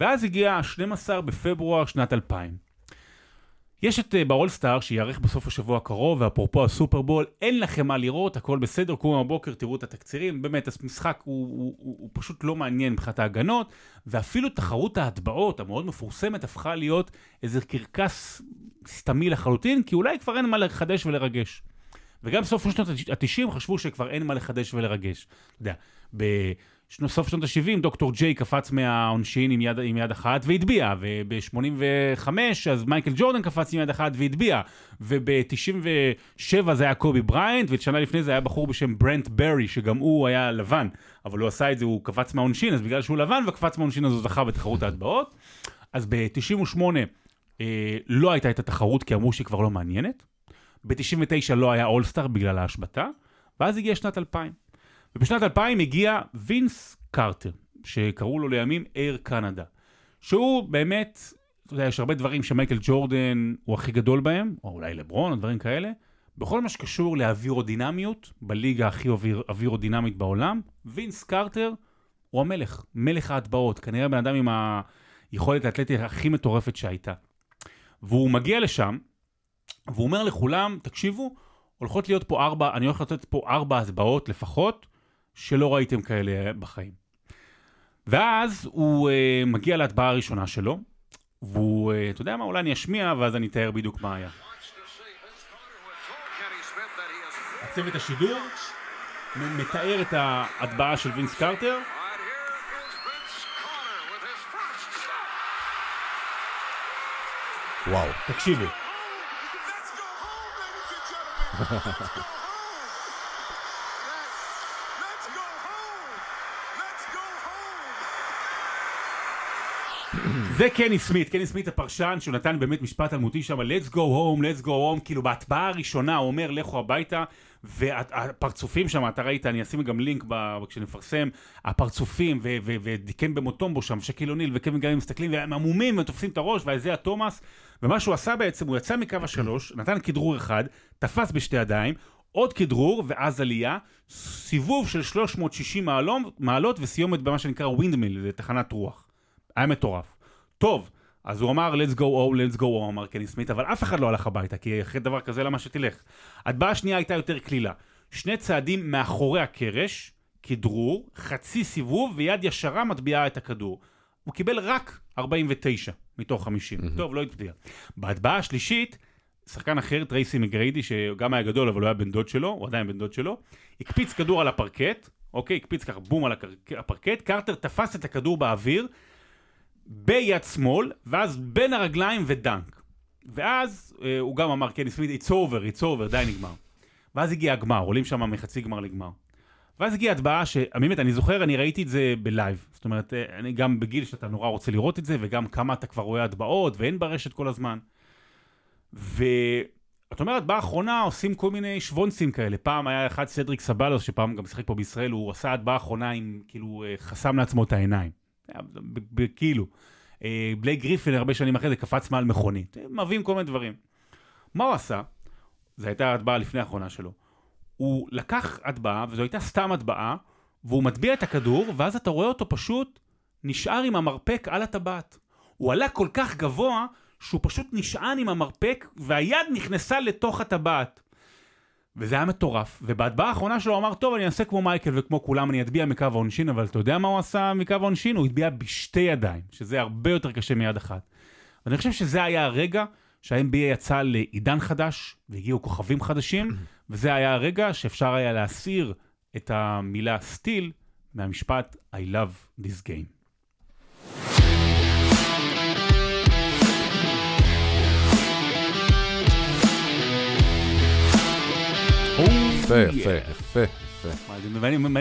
ואז הגיע ה-12 בפברואר שנת 2000. יש את uh, באולסטאר שייערך בסוף השבוע הקרוב, ואפרופו הסופרבול, אין לכם מה לראות, הכל בסדר, קומו בבוקר, תראו את התקצירים, באמת, המשחק הוא, הוא, הוא, הוא פשוט לא מעניין מבחינת ההגנות, ואפילו תחרות ההטבעות המאוד מפורסמת הפכה להיות איזה קרקס סתמי לחלוטין, כי אולי כבר אין מה לחדש ולרגש. וגם בסוף שנות ה-90 חשבו שכבר אין מה לחדש ולרגש. אתה יודע, בסוף שנות ה-70 דוקטור ג'יי קפץ מהעונשין עם יד, עם יד אחת והטביע, וב-85 אז מייקל ג'ורדן קפץ עם יד אחת והטביע, וב-97 זה היה קובי בריינט, ושנה לפני זה היה בחור בשם ברנט ברי, שגם הוא היה לבן, אבל הוא עשה את זה, הוא קפץ מהעונשין, אז בגלל שהוא לבן וקפץ מהעונשין אז הוא זכה בתחרות ההטבעות. אז ב-98 אה, לא הייתה את התחרות כי אמרו שהיא כבר לא מעניינת. ב-99 לא היה אולסטאר בגלל ההשבתה, ואז הגיעה שנת 2000. ובשנת 2000 הגיע וינס קרטר, שקראו לו לימים אייר קנדה, שהוא באמת, אתה יודע, יש הרבה דברים שמייקל ג'ורדן הוא הכי גדול בהם, או אולי לברון או דברים כאלה. בכל מה שקשור לאווירודינמיות, בליגה הכי אוויר, אווירודינמית בעולם, וינס קרטר הוא המלך, מלך ההטבעות, כנראה בן אדם עם היכולת האתלטית הכי מטורפת שהייתה. והוא מגיע לשם, והוא אומר לכולם, תקשיבו, הולכות להיות פה ארבע, אני הולך לתת פה ארבע הצבעות לפחות, שלא ראיתם כאלה בחיים. ואז הוא uh, מגיע להטבעה הראשונה שלו, והוא, uh, אתה יודע מה, אולי אני אשמיע, ואז אני אתאר בדיוק מה היה. הצוות השידור מתאר את ההטבעה של וינס קרטר. וואו. תקשיבו. זה קני סמית, קני סמית הפרשן, שהוא נתן באמת משפט אלמותי שם, let's go home, let's go home, כאילו בהטבעה הראשונה הוא אומר לכו הביתה, והפרצופים שם, אתה ראית, אני אשים גם לינק ב- כשנפרסם, הפרצופים, ודיקן במוטומבו שם, ושקיל אוניל וקווין גארים מסתכלים, והם עמומים, והם תופסים את הראש, ואיזיה תומאס, ומה שהוא עשה בעצם, הוא יצא מקו השלוש, נתן כדרור אחד, תפס בשתי ידיים, עוד כדרור, ואז עלייה, סיבוב של 360 מעלות, מעלות וסיומת במה שנקרא ווינדמיל, זה תחנת רוח. היה מטורף. טוב, אז הוא אמר let's go home, let's go home, אמר קני סמית, אבל אף אחד לא הלך הביתה, כי אחרי דבר כזה למה שתלך. הטבעה השנייה הייתה יותר קלילה. שני צעדים מאחורי הקרש, כדרור, חצי סיבוב ויד ישרה מטביעה את הכדור. הוא קיבל רק 49 מתוך 50. Mm-hmm. טוב, לא הצביע. בהטבעה השלישית, שחקן אחר, טרייסי מגריידי, שגם היה גדול, אבל הוא היה בן דוד שלו, הוא עדיין בן דוד שלו, הקפיץ כדור על הפרקט, אוקיי, הקפיץ ככה בום על הפרקט, קרטר תפס את הכדור באוויר, ביד שמאל, ואז בין הרגליים ודנק. ואז אה, הוא גם אמר, קני סמית, it's over, it's over, די נגמר. ואז הגיע הגמר, עולים שם מחצי גמר לגמר. ואז הגיעה הטבעה שבאמת, אני זוכר, אני ראיתי את זה בלייב. זאת אומרת, אה, אני גם בגיל שאתה נורא רוצה לראות את זה, וגם כמה אתה כבר רואה הטבעות, ואין ברשת כל הזמן. ואתה אומר, הטבעה האחרונה עושים כל מיני שוונצים כאלה. פעם היה אחד סדריק סבאיוס, שפעם גם שיחק פה בישראל, הוא עשה הטבעה האחרונה עם, כאילו, אה, חסם לעצמו את העיניים. כאילו. אה, בלייק גריפין הרבה שנים אחרי זה קפץ מעל מכונית. מביאים כל מיני דברים. מה הוא עשה? זו הייתה ההטבעה לפני האחרונה שלו. הוא לקח הטבעה, וזו הייתה סתם הטבעה, והוא מטביע את הכדור, ואז אתה רואה אותו פשוט נשאר עם המרפק על הטבעת. הוא עלה כל כך גבוה, שהוא פשוט נשען עם המרפק, והיד נכנסה לתוך הטבעת. וזה היה מטורף, ובהטבעה האחרונה שלו הוא אמר, טוב, אני אעשה כמו מייקל וכמו כולם, אני אטביע מקו העונשין, אבל אתה יודע מה הוא עשה מקו העונשין? הוא הטביע בשתי ידיים, שזה הרבה יותר קשה מיד אחת. ואני חושב שזה היה הרגע שה-NBA יצא לעידן חדש, והגיעו כוכבים חדשים, וזה היה הרגע שאפשר היה להסיר את המילה סטיל מהמשפט I love this game. יפה, יפה, יפה, יפה.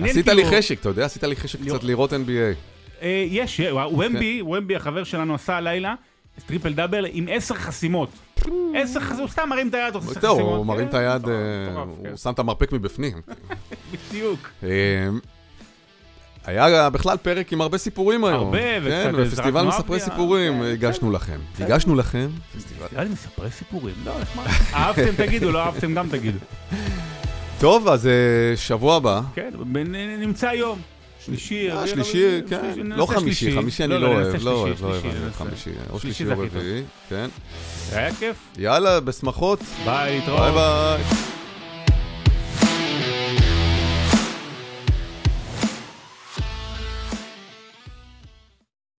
עשית כאילו- לי חשק, אתה יודע? עשית לי חשק. קצת לראות NBA. אה, יש, אה, ומבי, כן. ומבי החבר שלנו עשה הלילה טריפל דאבל עם עשר חסימות. עשר חסימות, הוא סתם מרים את היד, עושה חסימות. הוא מרים את היד, אה, הוא כן. שם את המרפק מבפנים. בדיוק. אה, היה בכלל פרק עם הרבה סיפורים היום. הרבה, כן, ופסטיבל מספרי. סיפורים, כן, הגשנו לכם. הגשנו לכם. פסטיבל. מספרי סיפורים. לא, נחמד. אהבתם תגידו, לא אהבתם גם תגידו. טוב, אז אה, שבוע הבא. כן, נ- נמצא יום. שלישי. אה, שלישי, כן. לא חמישי. חמישי אני לא, לא לא, אוהב, ננסה לא אוהב, לא אוהב אה, ננסה. חמישי. או שלישי או. רביעי, כן. היה כיף. יאללה, בשמחות. ביי, להתראות. ביי ביי.